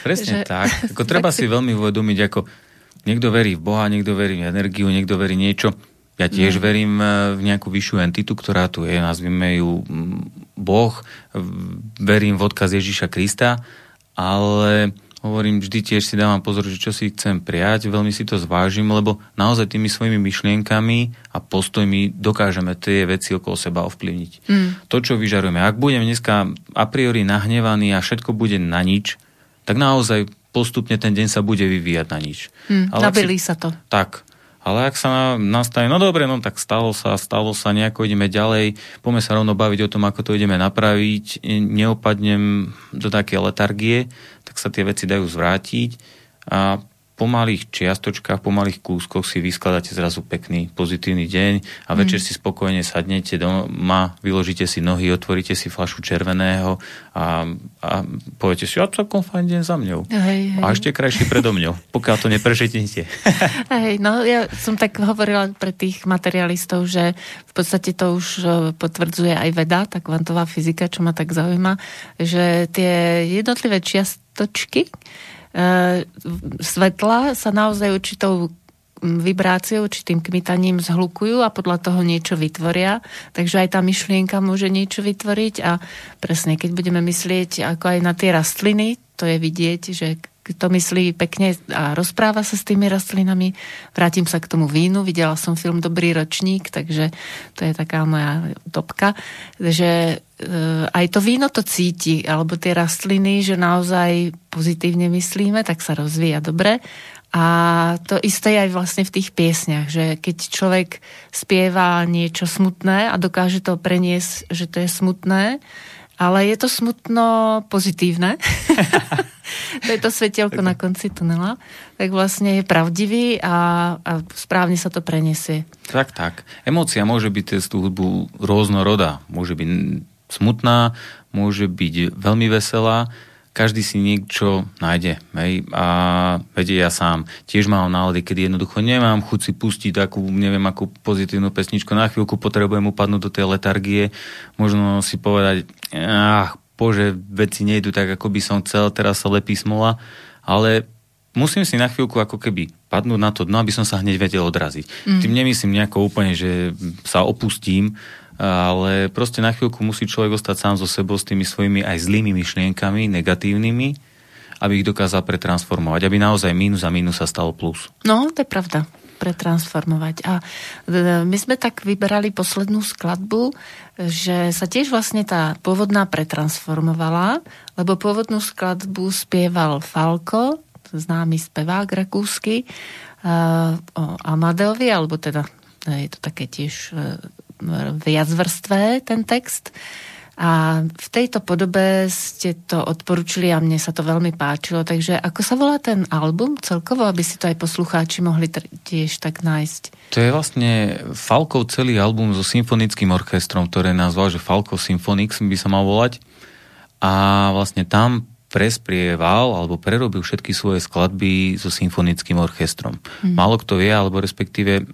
Presne že... tak. Ako treba si veľmi uvedomiť, ako niekto verí v Boha, niekto verí v energiu, niekto verí niečo ja tiež no. verím eh, v nejakú vyššiu entitu, ktorá tu je, nazvime ju mm, Boh, verím v odkaz Ježíša Krista, ale hovorím, vždy tiež si dávam pozor, že čo si chcem prijať, veľmi si to zvážim, lebo naozaj tými svojimi myšlienkami a postojmi dokážeme tie veci okolo seba ovplyvniť. Mm. To, čo vyžarujeme. Ak budem dneska a priori nahnevaný a všetko bude na nič, tak naozaj postupne ten deň sa bude vyvíjať na nič. Mm, Ale si, sa to. Tak. Ale ak sa nastaví, no dobre, no tak stalo sa, stalo sa, nejako ideme ďalej, poďme sa rovno baviť o tom, ako to ideme napraviť, neopadnem do také letargie, tak sa tie veci dajú zvrátiť a po malých čiastočkách, po malých kúskoch si vyskladáte zrazu pekný, pozitívny deň a večer mm. si spokojne sadnete doma, vyložíte si nohy, otvoríte si flašu červeného a, a poviete si, a celkom fajn deň za mňou. Hej, hej. A ešte krajší predo mňou, pokiaľ to neprežitnete. hej, no ja som tak hovorila pre tých materialistov, že v podstate to už e, potvrdzuje aj veda, tá kvantová fyzika, čo ma tak zaujíma, že tie jednotlivé čiastočky, svetla sa naozaj určitou vibráciou, určitým kmitaním zhlukujú a podľa toho niečo vytvoria. Takže aj tá myšlienka môže niečo vytvoriť a presne, keď budeme myslieť ako aj na tie rastliny, to je vidieť, že to myslí pekne a rozpráva sa s tými rastlinami. Vrátim sa k tomu vínu, videla som film Dobrý ročník, takže to je taká moja topka, že e, aj to víno to cíti, alebo tie rastliny, že naozaj pozitívne myslíme, tak sa rozvíja dobre. A to isté je aj vlastne v tých piesniach, že keď človek spieva niečo smutné a dokáže to preniesť, že to je smutné, ale je to smutno pozitívne. to je to svetielko na konci tunela. Tak vlastne je pravdivý a, a správne sa to preniesie. Tak, tak. Emócia môže byť cez tú hudbu rôznorodá. Môže byť smutná, môže byť veľmi veselá, každý si niečo nájde. Hej? A vedie ja sám. Tiež mám nálady, kedy jednoducho nemám chuť si pustiť takú, neviem, akú pozitívnu pesničku. Na chvíľku potrebujem upadnúť do tej letargie. Možno si povedať, ach, bože, veci nejdu tak, ako by som chcel, teraz sa lepí smola. Ale musím si na chvíľku ako keby padnúť na to dno, aby som sa hneď vedel odraziť. Mm. Tým nemyslím nejako úplne, že sa opustím, ale proste na chvíľku musí človek ostať sám so sebou s tými svojimi aj zlými myšlienkami, negatívnymi, aby ich dokázal pretransformovať, aby naozaj mínus a mínus sa stalo plus. No, to je pravda pretransformovať. A e, my sme tak vyberali poslednú skladbu, že sa tiež vlastne tá pôvodná pretransformovala, lebo pôvodnú skladbu spieval Falko, známy spevák rakúsky, uh, o Amadeovi, alebo teda e, je to také tiež viacvrstvé ten text. A v tejto podobe ste to odporučili a mne sa to veľmi páčilo. Takže ako sa volá ten album celkovo, aby si to aj poslucháči mohli tiež tak nájsť? To je vlastne Falkov celý album so symfonickým orchestrom, ktoré nazval, že Falkov Symphonics by sa mal volať. A vlastne tam presprieval alebo prerobil všetky svoje skladby so symfonickým orchestrom. Mm. Málo kto vie, alebo respektíve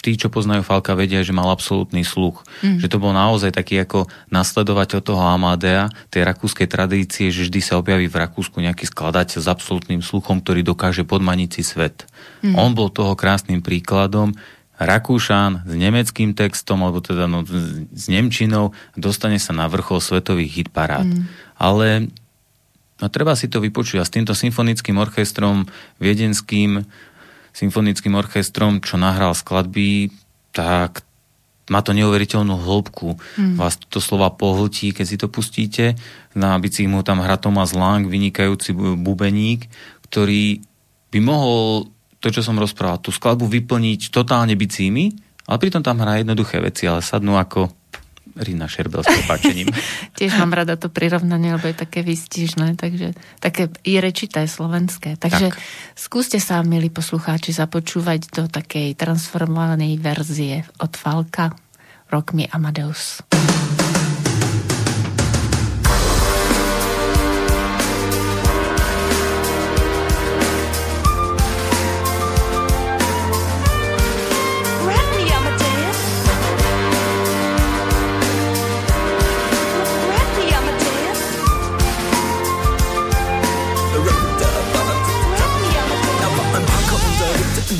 tí, čo poznajú Falka, vedia, že mal absolútny sluch. Mm. Že to bol naozaj taký ako nasledovateľ toho Amadea, tej rakúskej tradície, že vždy sa objaví v Rakúsku nejaký skladateľ s absolútnym sluchom, ktorý dokáže podmaniť si svet. Mm. On bol toho krásnym príkladom. Rakúšan s nemeckým textom, alebo teda no, s Nemčinou, dostane sa na vrchol svetových hitparád. Mm. Ale No treba si to vypočuť a s týmto symfonickým orchestrom viedenským, symfonickým orchestrom, čo nahral skladby, tak má to neuveriteľnú hĺbku. Mm. Vás to slova pohltí, keď si to pustíte. Na bicích mu tam hrá Thomas Lang, vynikajúci bubeník, ktorý by mohol to, čo som rozprával, tú skladbu vyplniť totálne bicími, ale pritom tam hrá jednoduché veci, ale sadnú ako Rina Šerbel s popáčením. Tiež mám rada to prirovnanie, lebo je také výstižné, takže také i rečité slovenské. Takže tak. skúste sa, milí poslucháči, započúvať do takej transformovanej verzie od Falka Rock Me Amadeus.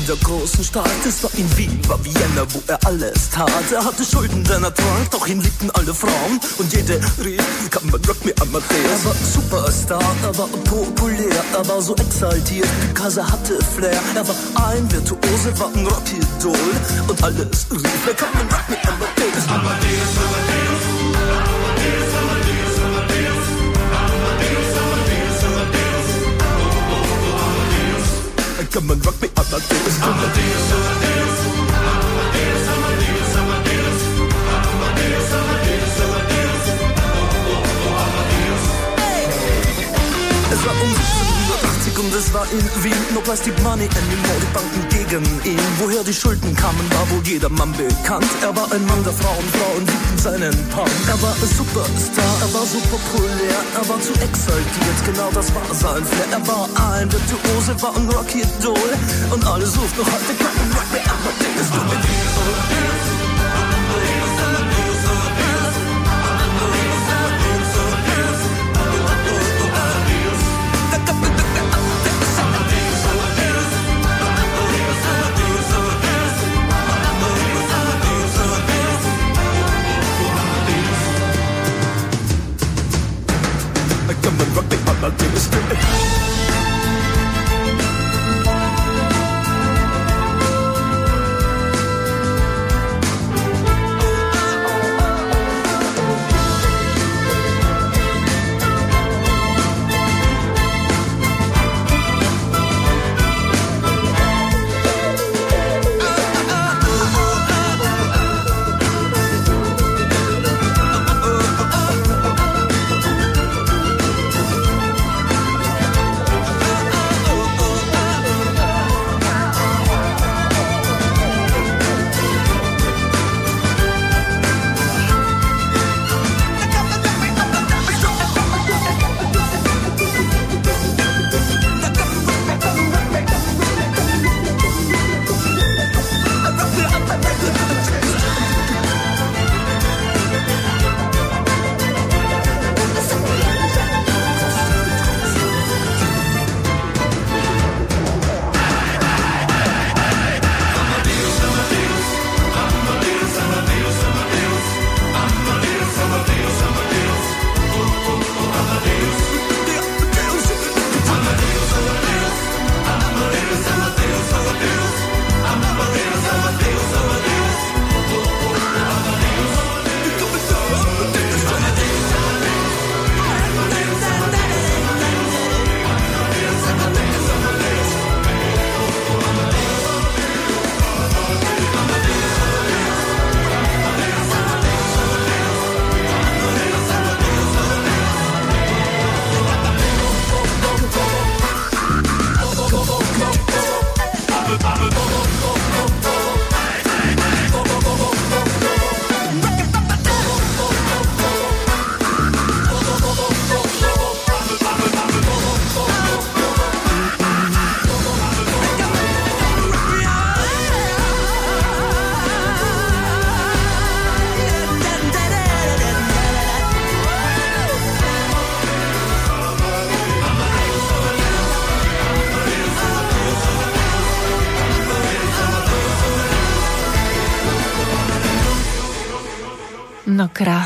Der großen Stadt. Es war in Wien, war Vienna, wo er alles tat. Er hatte Schulden, denn er trank, doch ihn liebten alle Frauen. Und jede rief, kann man Rock me Amadeus. Er war Superstar, er war populär, er war so exaltiert, Picasso hatte Flair. Er war ein Virtuose, war ein Rockidol. Und alles rief, kann man Rock me. Amadeus, Amadeus, Amadeus, come and rock me Amadeus, Amadeus, Amadeus. Amadeus, Amadeus, Amadeus. Amadeus, Amadeus, Oh, oh, oh, Amadeus. Hey. Und es war in Wien. No Plastic Money, Anymore, die Banken gegen ihn. Woher die Schulden kamen, war wohl jedermann bekannt. Er war ein Mann der Frauen, Frauen liebten seinen Punk. Er war ein Superstar, er war so populär, er war zu exaltiert, genau das war sein Flair. Er war ein Virtuose, war ein Rocky-Doll und alle suchten noch heute Rock mehr, aber den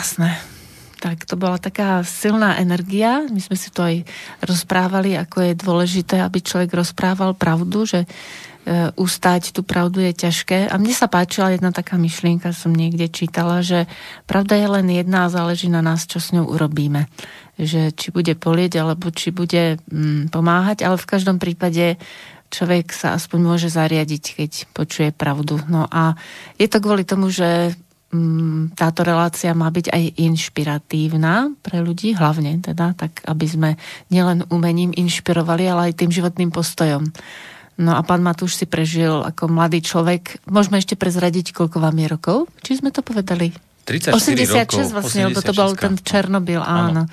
krásne. Tak to bola taká silná energia. My sme si to aj rozprávali, ako je dôležité, aby človek rozprával pravdu, že e, ustáť tú pravdu je ťažké. A mne sa páčila jedna taká myšlienka, som niekde čítala, že pravda je len jedna a záleží na nás, čo s ňou urobíme. Že či bude polieť, alebo či bude mm, pomáhať, ale v každom prípade človek sa aspoň môže zariadiť, keď počuje pravdu. No a je to kvôli tomu, že táto relácia má byť aj inšpiratívna pre ľudí, hlavne teda, tak aby sme nielen umením inšpirovali, ale aj tým životným postojom. No a pán Matúš si prežil ako mladý človek. Môžeme ešte prezradiť, koľko vám je rokov? Či sme to povedali? 34 86 rokov, vlastne, lebo to bol ten Černobyl, áno. áno.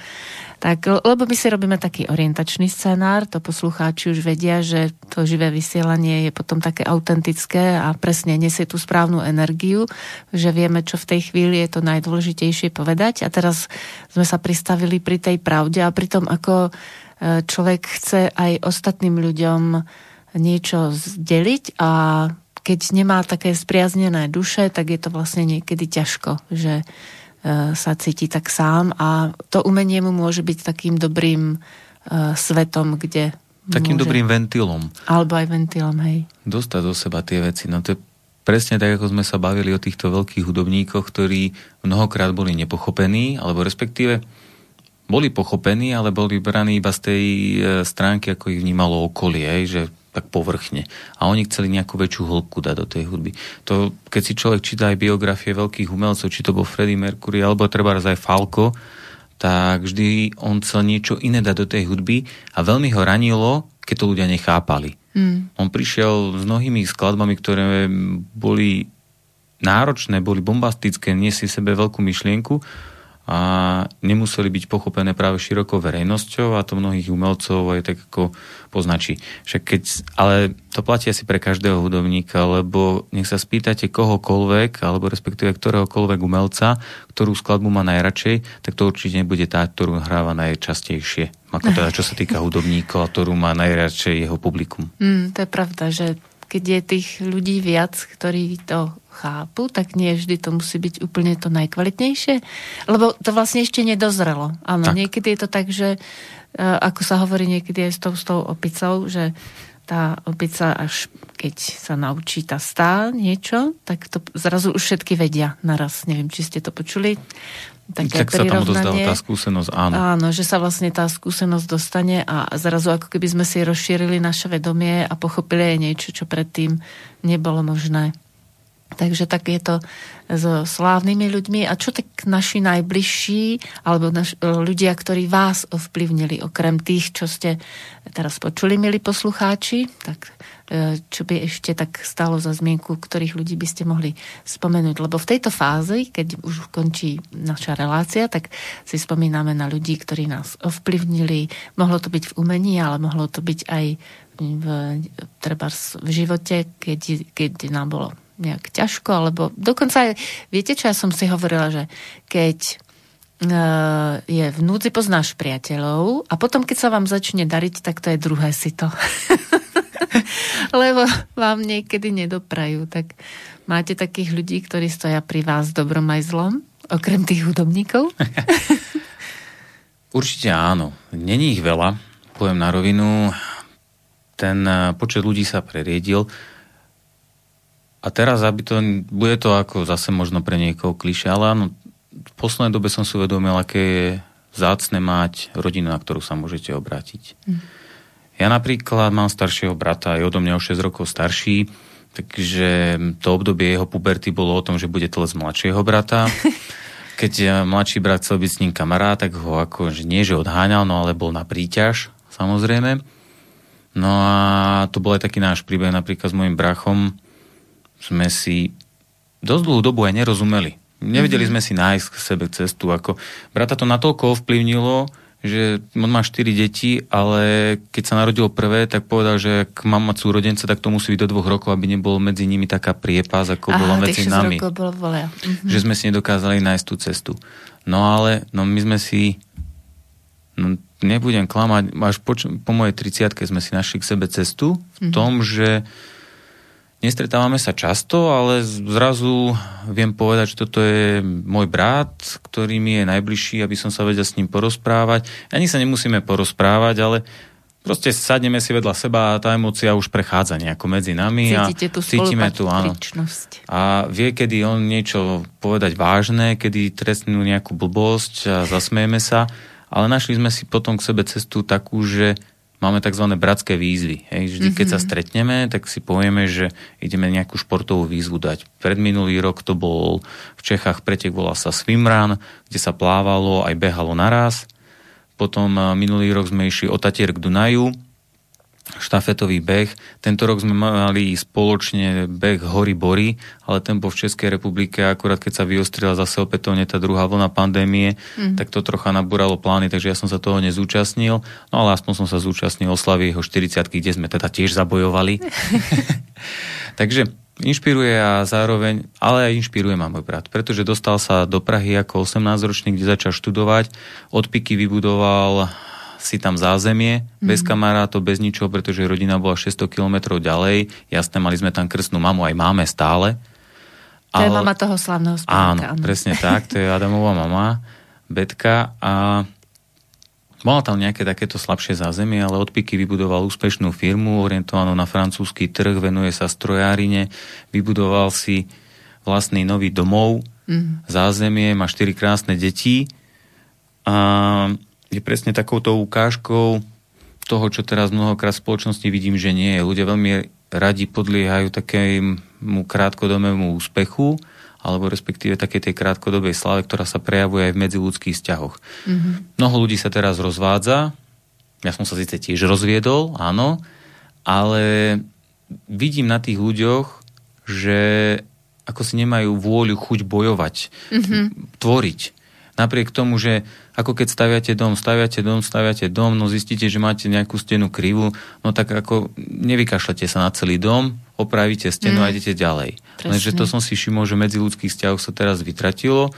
Tak, lebo my si robíme taký orientačný scenár, to poslucháči už vedia, že to živé vysielanie je potom také autentické a presne nesie tú správnu energiu, že vieme, čo v tej chvíli je to najdôležitejšie povedať. A teraz sme sa pristavili pri tej pravde a pri tom, ako e, človek chce aj ostatným ľuďom niečo zdeliť a keď nemá také spriaznené duše, tak je to vlastne niekedy ťažko, že sa cíti tak sám a to umenie mu môže byť takým dobrým uh, svetom, kde Takým môže... dobrým ventilom. Alebo aj ventilom, hej. Dostať do seba tie veci. No to je presne tak, ako sme sa bavili o týchto veľkých hudobníkoch, ktorí mnohokrát boli nepochopení, alebo respektíve boli pochopení, ale boli braní iba z tej e, stránky, ako ich vnímalo okolie, že tak povrchne. A oni chceli nejakú väčšiu hĺbku dať do tej hudby. To, keď si človek číta aj biografie veľkých umelcov, či to bol Freddie Mercury, alebo treba aj Falco, tak vždy on chcel niečo iné dať do tej hudby a veľmi ho ranilo, keď to ľudia nechápali. Mm. On prišiel s mnohými skladbami, ktoré boli náročné, boli bombastické, niesli sebe veľkú myšlienku a nemuseli byť pochopené práve širokou verejnosťou a to mnohých umelcov aj tak ako poznačí. Však keď, ale to platí asi pre každého hudobníka, lebo nech sa spýtate kohokoľvek, alebo respektíve ktoréhokoľvek umelca, ktorú skladbu má najradšej, tak to určite nebude tá, ktorú hráva najčastejšie. Ako teda, čo sa týka hudobníkov, ktorú má najradšej jeho publikum. Mm, to je pravda, že keď je tých ľudí viac, ktorí to chápu, tak nie vždy to musí byť úplne to najkvalitnejšie, lebo to vlastne ešte nedozrelo. Áno, tak. niekedy je to tak, že e, ako sa hovorí niekedy aj s tou, s tou opicou, že tá opica až keď sa naučí tá stá niečo, tak to zrazu už všetky vedia naraz. Neviem, či ste to počuli. Také tak sa tam odozdáva tá skúsenosť, áno. Áno, že sa vlastne tá skúsenosť dostane a zrazu ako keby sme si rozšírili naše vedomie a pochopili aj niečo, čo predtým nebolo možné. Takže tak je to so slávnymi ľuďmi. A čo tak naši najbližší, alebo naš, ľudia, ktorí vás ovplyvnili, okrem tých, čo ste teraz počuli, milí poslucháči, tak e, čo by ešte tak stalo za zmienku, ktorých ľudí by ste mohli spomenúť. Lebo v tejto fáze, keď už končí naša relácia, tak si spomíname na ľudí, ktorí nás ovplyvnili. Mohlo to byť v umení, ale mohlo to byť aj v, treba v živote, keď, keď nám bolo nejak ťažko, alebo dokonca aj, viete čo, ja som si hovorila, že keď uh, je v núdzi poznáš priateľov a potom, keď sa vám začne dariť, tak to je druhé si to. Lebo vám niekedy nedoprajú, tak máte takých ľudí, ktorí stoja pri vás dobrom aj zlom, okrem tých hudobníkov? Určite áno. Není ich veľa, poviem na rovinu. Ten eh, počet ľudí sa preriedil a teraz, aby to, bude to ako zase možno pre niekoho kliše, ale áno, v poslednej dobe som si uvedomil, aké je zácne mať rodinu, na ktorú sa môžete obrátiť. Mm. Ja napríklad mám staršieho brata, je odo mňa o 6 rokov starší, takže to obdobie jeho puberty bolo o tom, že bude z mladšieho brata. Keď mladší brat chcel byť s ním kamarát, tak ho ako, že nie, že odháňal, no ale bol na príťaž, samozrejme. No a to bol aj taký náš príbeh napríklad s mojim brachom, sme si dosť dlhú dobu aj nerozumeli. Nevedeli mm-hmm. sme si nájsť k sebe cestu. Ako, brata to natoľko ovplyvnilo, že on má 4 deti, ale keď sa narodilo prvé, tak povedal, že ak mám mať súrodenca, tak to musí byť do dvoch rokov, aby nebol medzi nimi taká priepas, ako Aha, bola medzi nami. Bolo mm-hmm. Že sme si nedokázali nájsť tú cestu. No ale no my sme si no, nebudem klamať, až po, po mojej 30 sme si našli k sebe cestu v mm-hmm. tom, že Nestretávame sa často, ale zrazu viem povedať, že toto je môj brat, ktorý mi je najbližší, aby som sa vedel s ním porozprávať. Ani sa nemusíme porozprávať, ale proste sadneme si vedľa seba a tá emócia už prechádza nejako medzi nami. Cítite tú cítime tu, áno. A vie, kedy on niečo povedať vážne, kedy trestnú nejakú blbosť a zasmejeme sa, ale našli sme si potom k sebe cestu takú, že máme tzv. bratské výzvy. Hej. Vždy, keď sa mhm. stretneme, tak si povieme, že ideme nejakú športovú výzvu dať. Pred minulý rok to bol v Čechách pretek volá sa Swimrun, kde sa plávalo aj behalo naraz. Potom minulý rok sme išli od Tatier k Dunaju, štafetový beh. Tento rok sme mali spoločne beh Hory Bory, ale ten bol v Českej republike, akurát keď sa vyostrila zase opätovne tá druhá vlna pandémie, mm. tak to trocha nabúralo plány, takže ja som sa toho nezúčastnil, no ale aspoň som sa zúčastnil oslavy jeho 40 kde sme teda tiež zabojovali. takže inšpiruje a zároveň, ale aj inšpiruje ma môj brat, pretože dostal sa do Prahy ako 18-ročný, kde začal študovať, od Piky vybudoval si tam zázemie, mm-hmm. bez kamarátov, bez ničoho, pretože rodina bola 600 kilometrov ďalej. Jasné, mali sme tam krstnú mamu, aj máme stále. To ale... je mama toho slavného spevaka. Áno, presne tak, to je Adamová mama, Betka a Bola tam nejaké takéto slabšie zázemie, ale od Piky vybudoval úspešnú firmu orientovanú na francúzsky trh, venuje sa strojárine, vybudoval si vlastný nový domov, mm. zázemie, má štyri krásne deti a je presne takouto ukážkou toho, čo teraz mnohokrát v spoločnosti vidím, že nie je. Ľudia veľmi radi podliehajú takému krátkodobému úspechu, alebo respektíve takej tej krátkodobej slave, ktorá sa prejavuje aj v medziludských vzťahoch. Mm-hmm. Mnoho ľudí sa teraz rozvádza, ja som sa síce tiež rozviedol, áno, ale vidím na tých ľuďoch, že ako si nemajú vôľu, chuť bojovať, mm-hmm. tvoriť. Napriek tomu, že ako keď staviate dom, staviate dom, staviate dom, no zistíte, že máte nejakú stenu krivu, no tak ako nevykašlete sa na celý dom, opravíte stenu mm. a idete ďalej. Presne. Lenže to som si všimol, že medzi ľudských vzťahoch sa teraz vytratilo.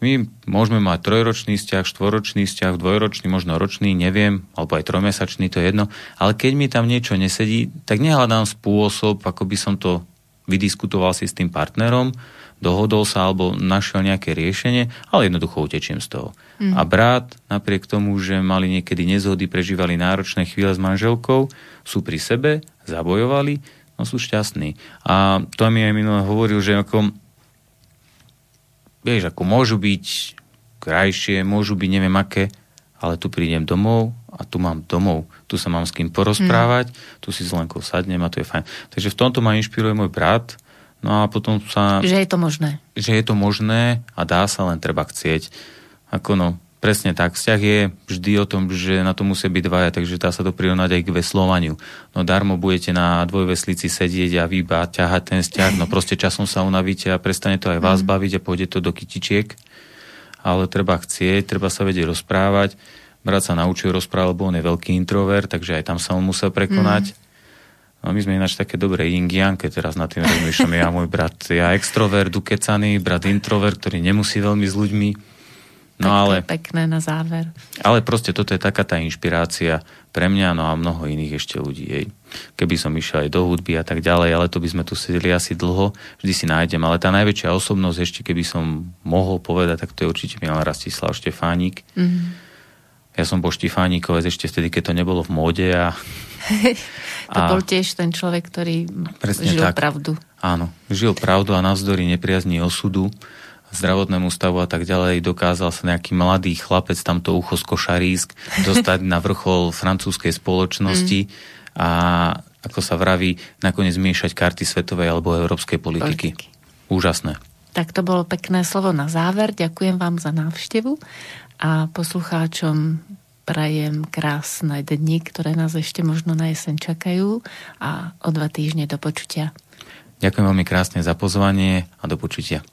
My môžeme mať trojročný vzťah, štvoročný vzťah, dvojročný, možno ročný, neviem, alebo aj trojmesačný, to je jedno. Ale keď mi tam niečo nesedí, tak nehľadám spôsob, ako by som to vydiskutoval si s tým partnerom, dohodol sa alebo našiel nejaké riešenie, ale jednoducho utečiem z toho. Mm. A brat, napriek tomu, že mali niekedy nezhody, prežívali náročné chvíle s manželkou, sú pri sebe, zabojovali, no sú šťastní. A to mi aj minule hovoril, že ako vieš, ako môžu byť krajšie, môžu byť neviem aké, ale tu prídem domov a tu mám domov, tu sa mám s kým porozprávať, mm. tu si s Lenkou sadnem a to je fajn. Takže v tomto ma inšpiruje môj brat, No a potom sa... Že je to možné. Že je to možné a dá sa, len treba chcieť. Ako no, presne tak. Vzťah je vždy o tom, že na to musia byť dvaja, takže dá sa to prirovnať aj k veslovaniu. No darmo budete na dvojveslici sedieť a vyba, ťahať ten vzťah, no proste časom sa unavíte a prestane to aj vás mm. baviť a pôjde to do kytičiek. Ale treba chcieť, treba sa vedieť rozprávať. Brat sa naučil rozprávať, lebo on je veľký introvert, takže aj tam sa on musel prekonať. Mm No my sme ináč také dobré yin keď teraz na tým rozmýšľam. Ja môj brat, ja extrovert, ukecaný, brat introvert, ktorý nemusí veľmi s ľuďmi. No tak ale... pekné na záver. Ale proste toto je taká tá inšpirácia pre mňa, no a mnoho iných ešte ľudí. Jej. Keby som išiel aj do hudby a tak ďalej, ale to by sme tu sedeli asi dlho, vždy si nájdem. Ale tá najväčšia osobnosť, ešte keby som mohol povedať, tak to je určite Milan Rastislav Štefánik. Mm-hmm. Ja som bol Štefánikovec ešte vtedy, keď to nebolo v móde a to a... bol tiež ten človek, ktorý žil tak. pravdu. Áno, žil pravdu a navzdory nepriazní osudu, zdravotnému stavu a tak ďalej, dokázal sa nejaký mladý chlapec, tamto ucho z Košarísk, dostať na vrchol francúzskej spoločnosti mm. a ako sa vraví, nakoniec miešať karty svetovej alebo európskej politiky. politiky. Úžasné. Tak to bolo pekné slovo na záver. Ďakujem vám za návštevu a poslucháčom prajem krásne dni, ktoré nás ešte možno na jeseň čakajú a o dva týždne do počutia. Ďakujem veľmi krásne za pozvanie a do počutia.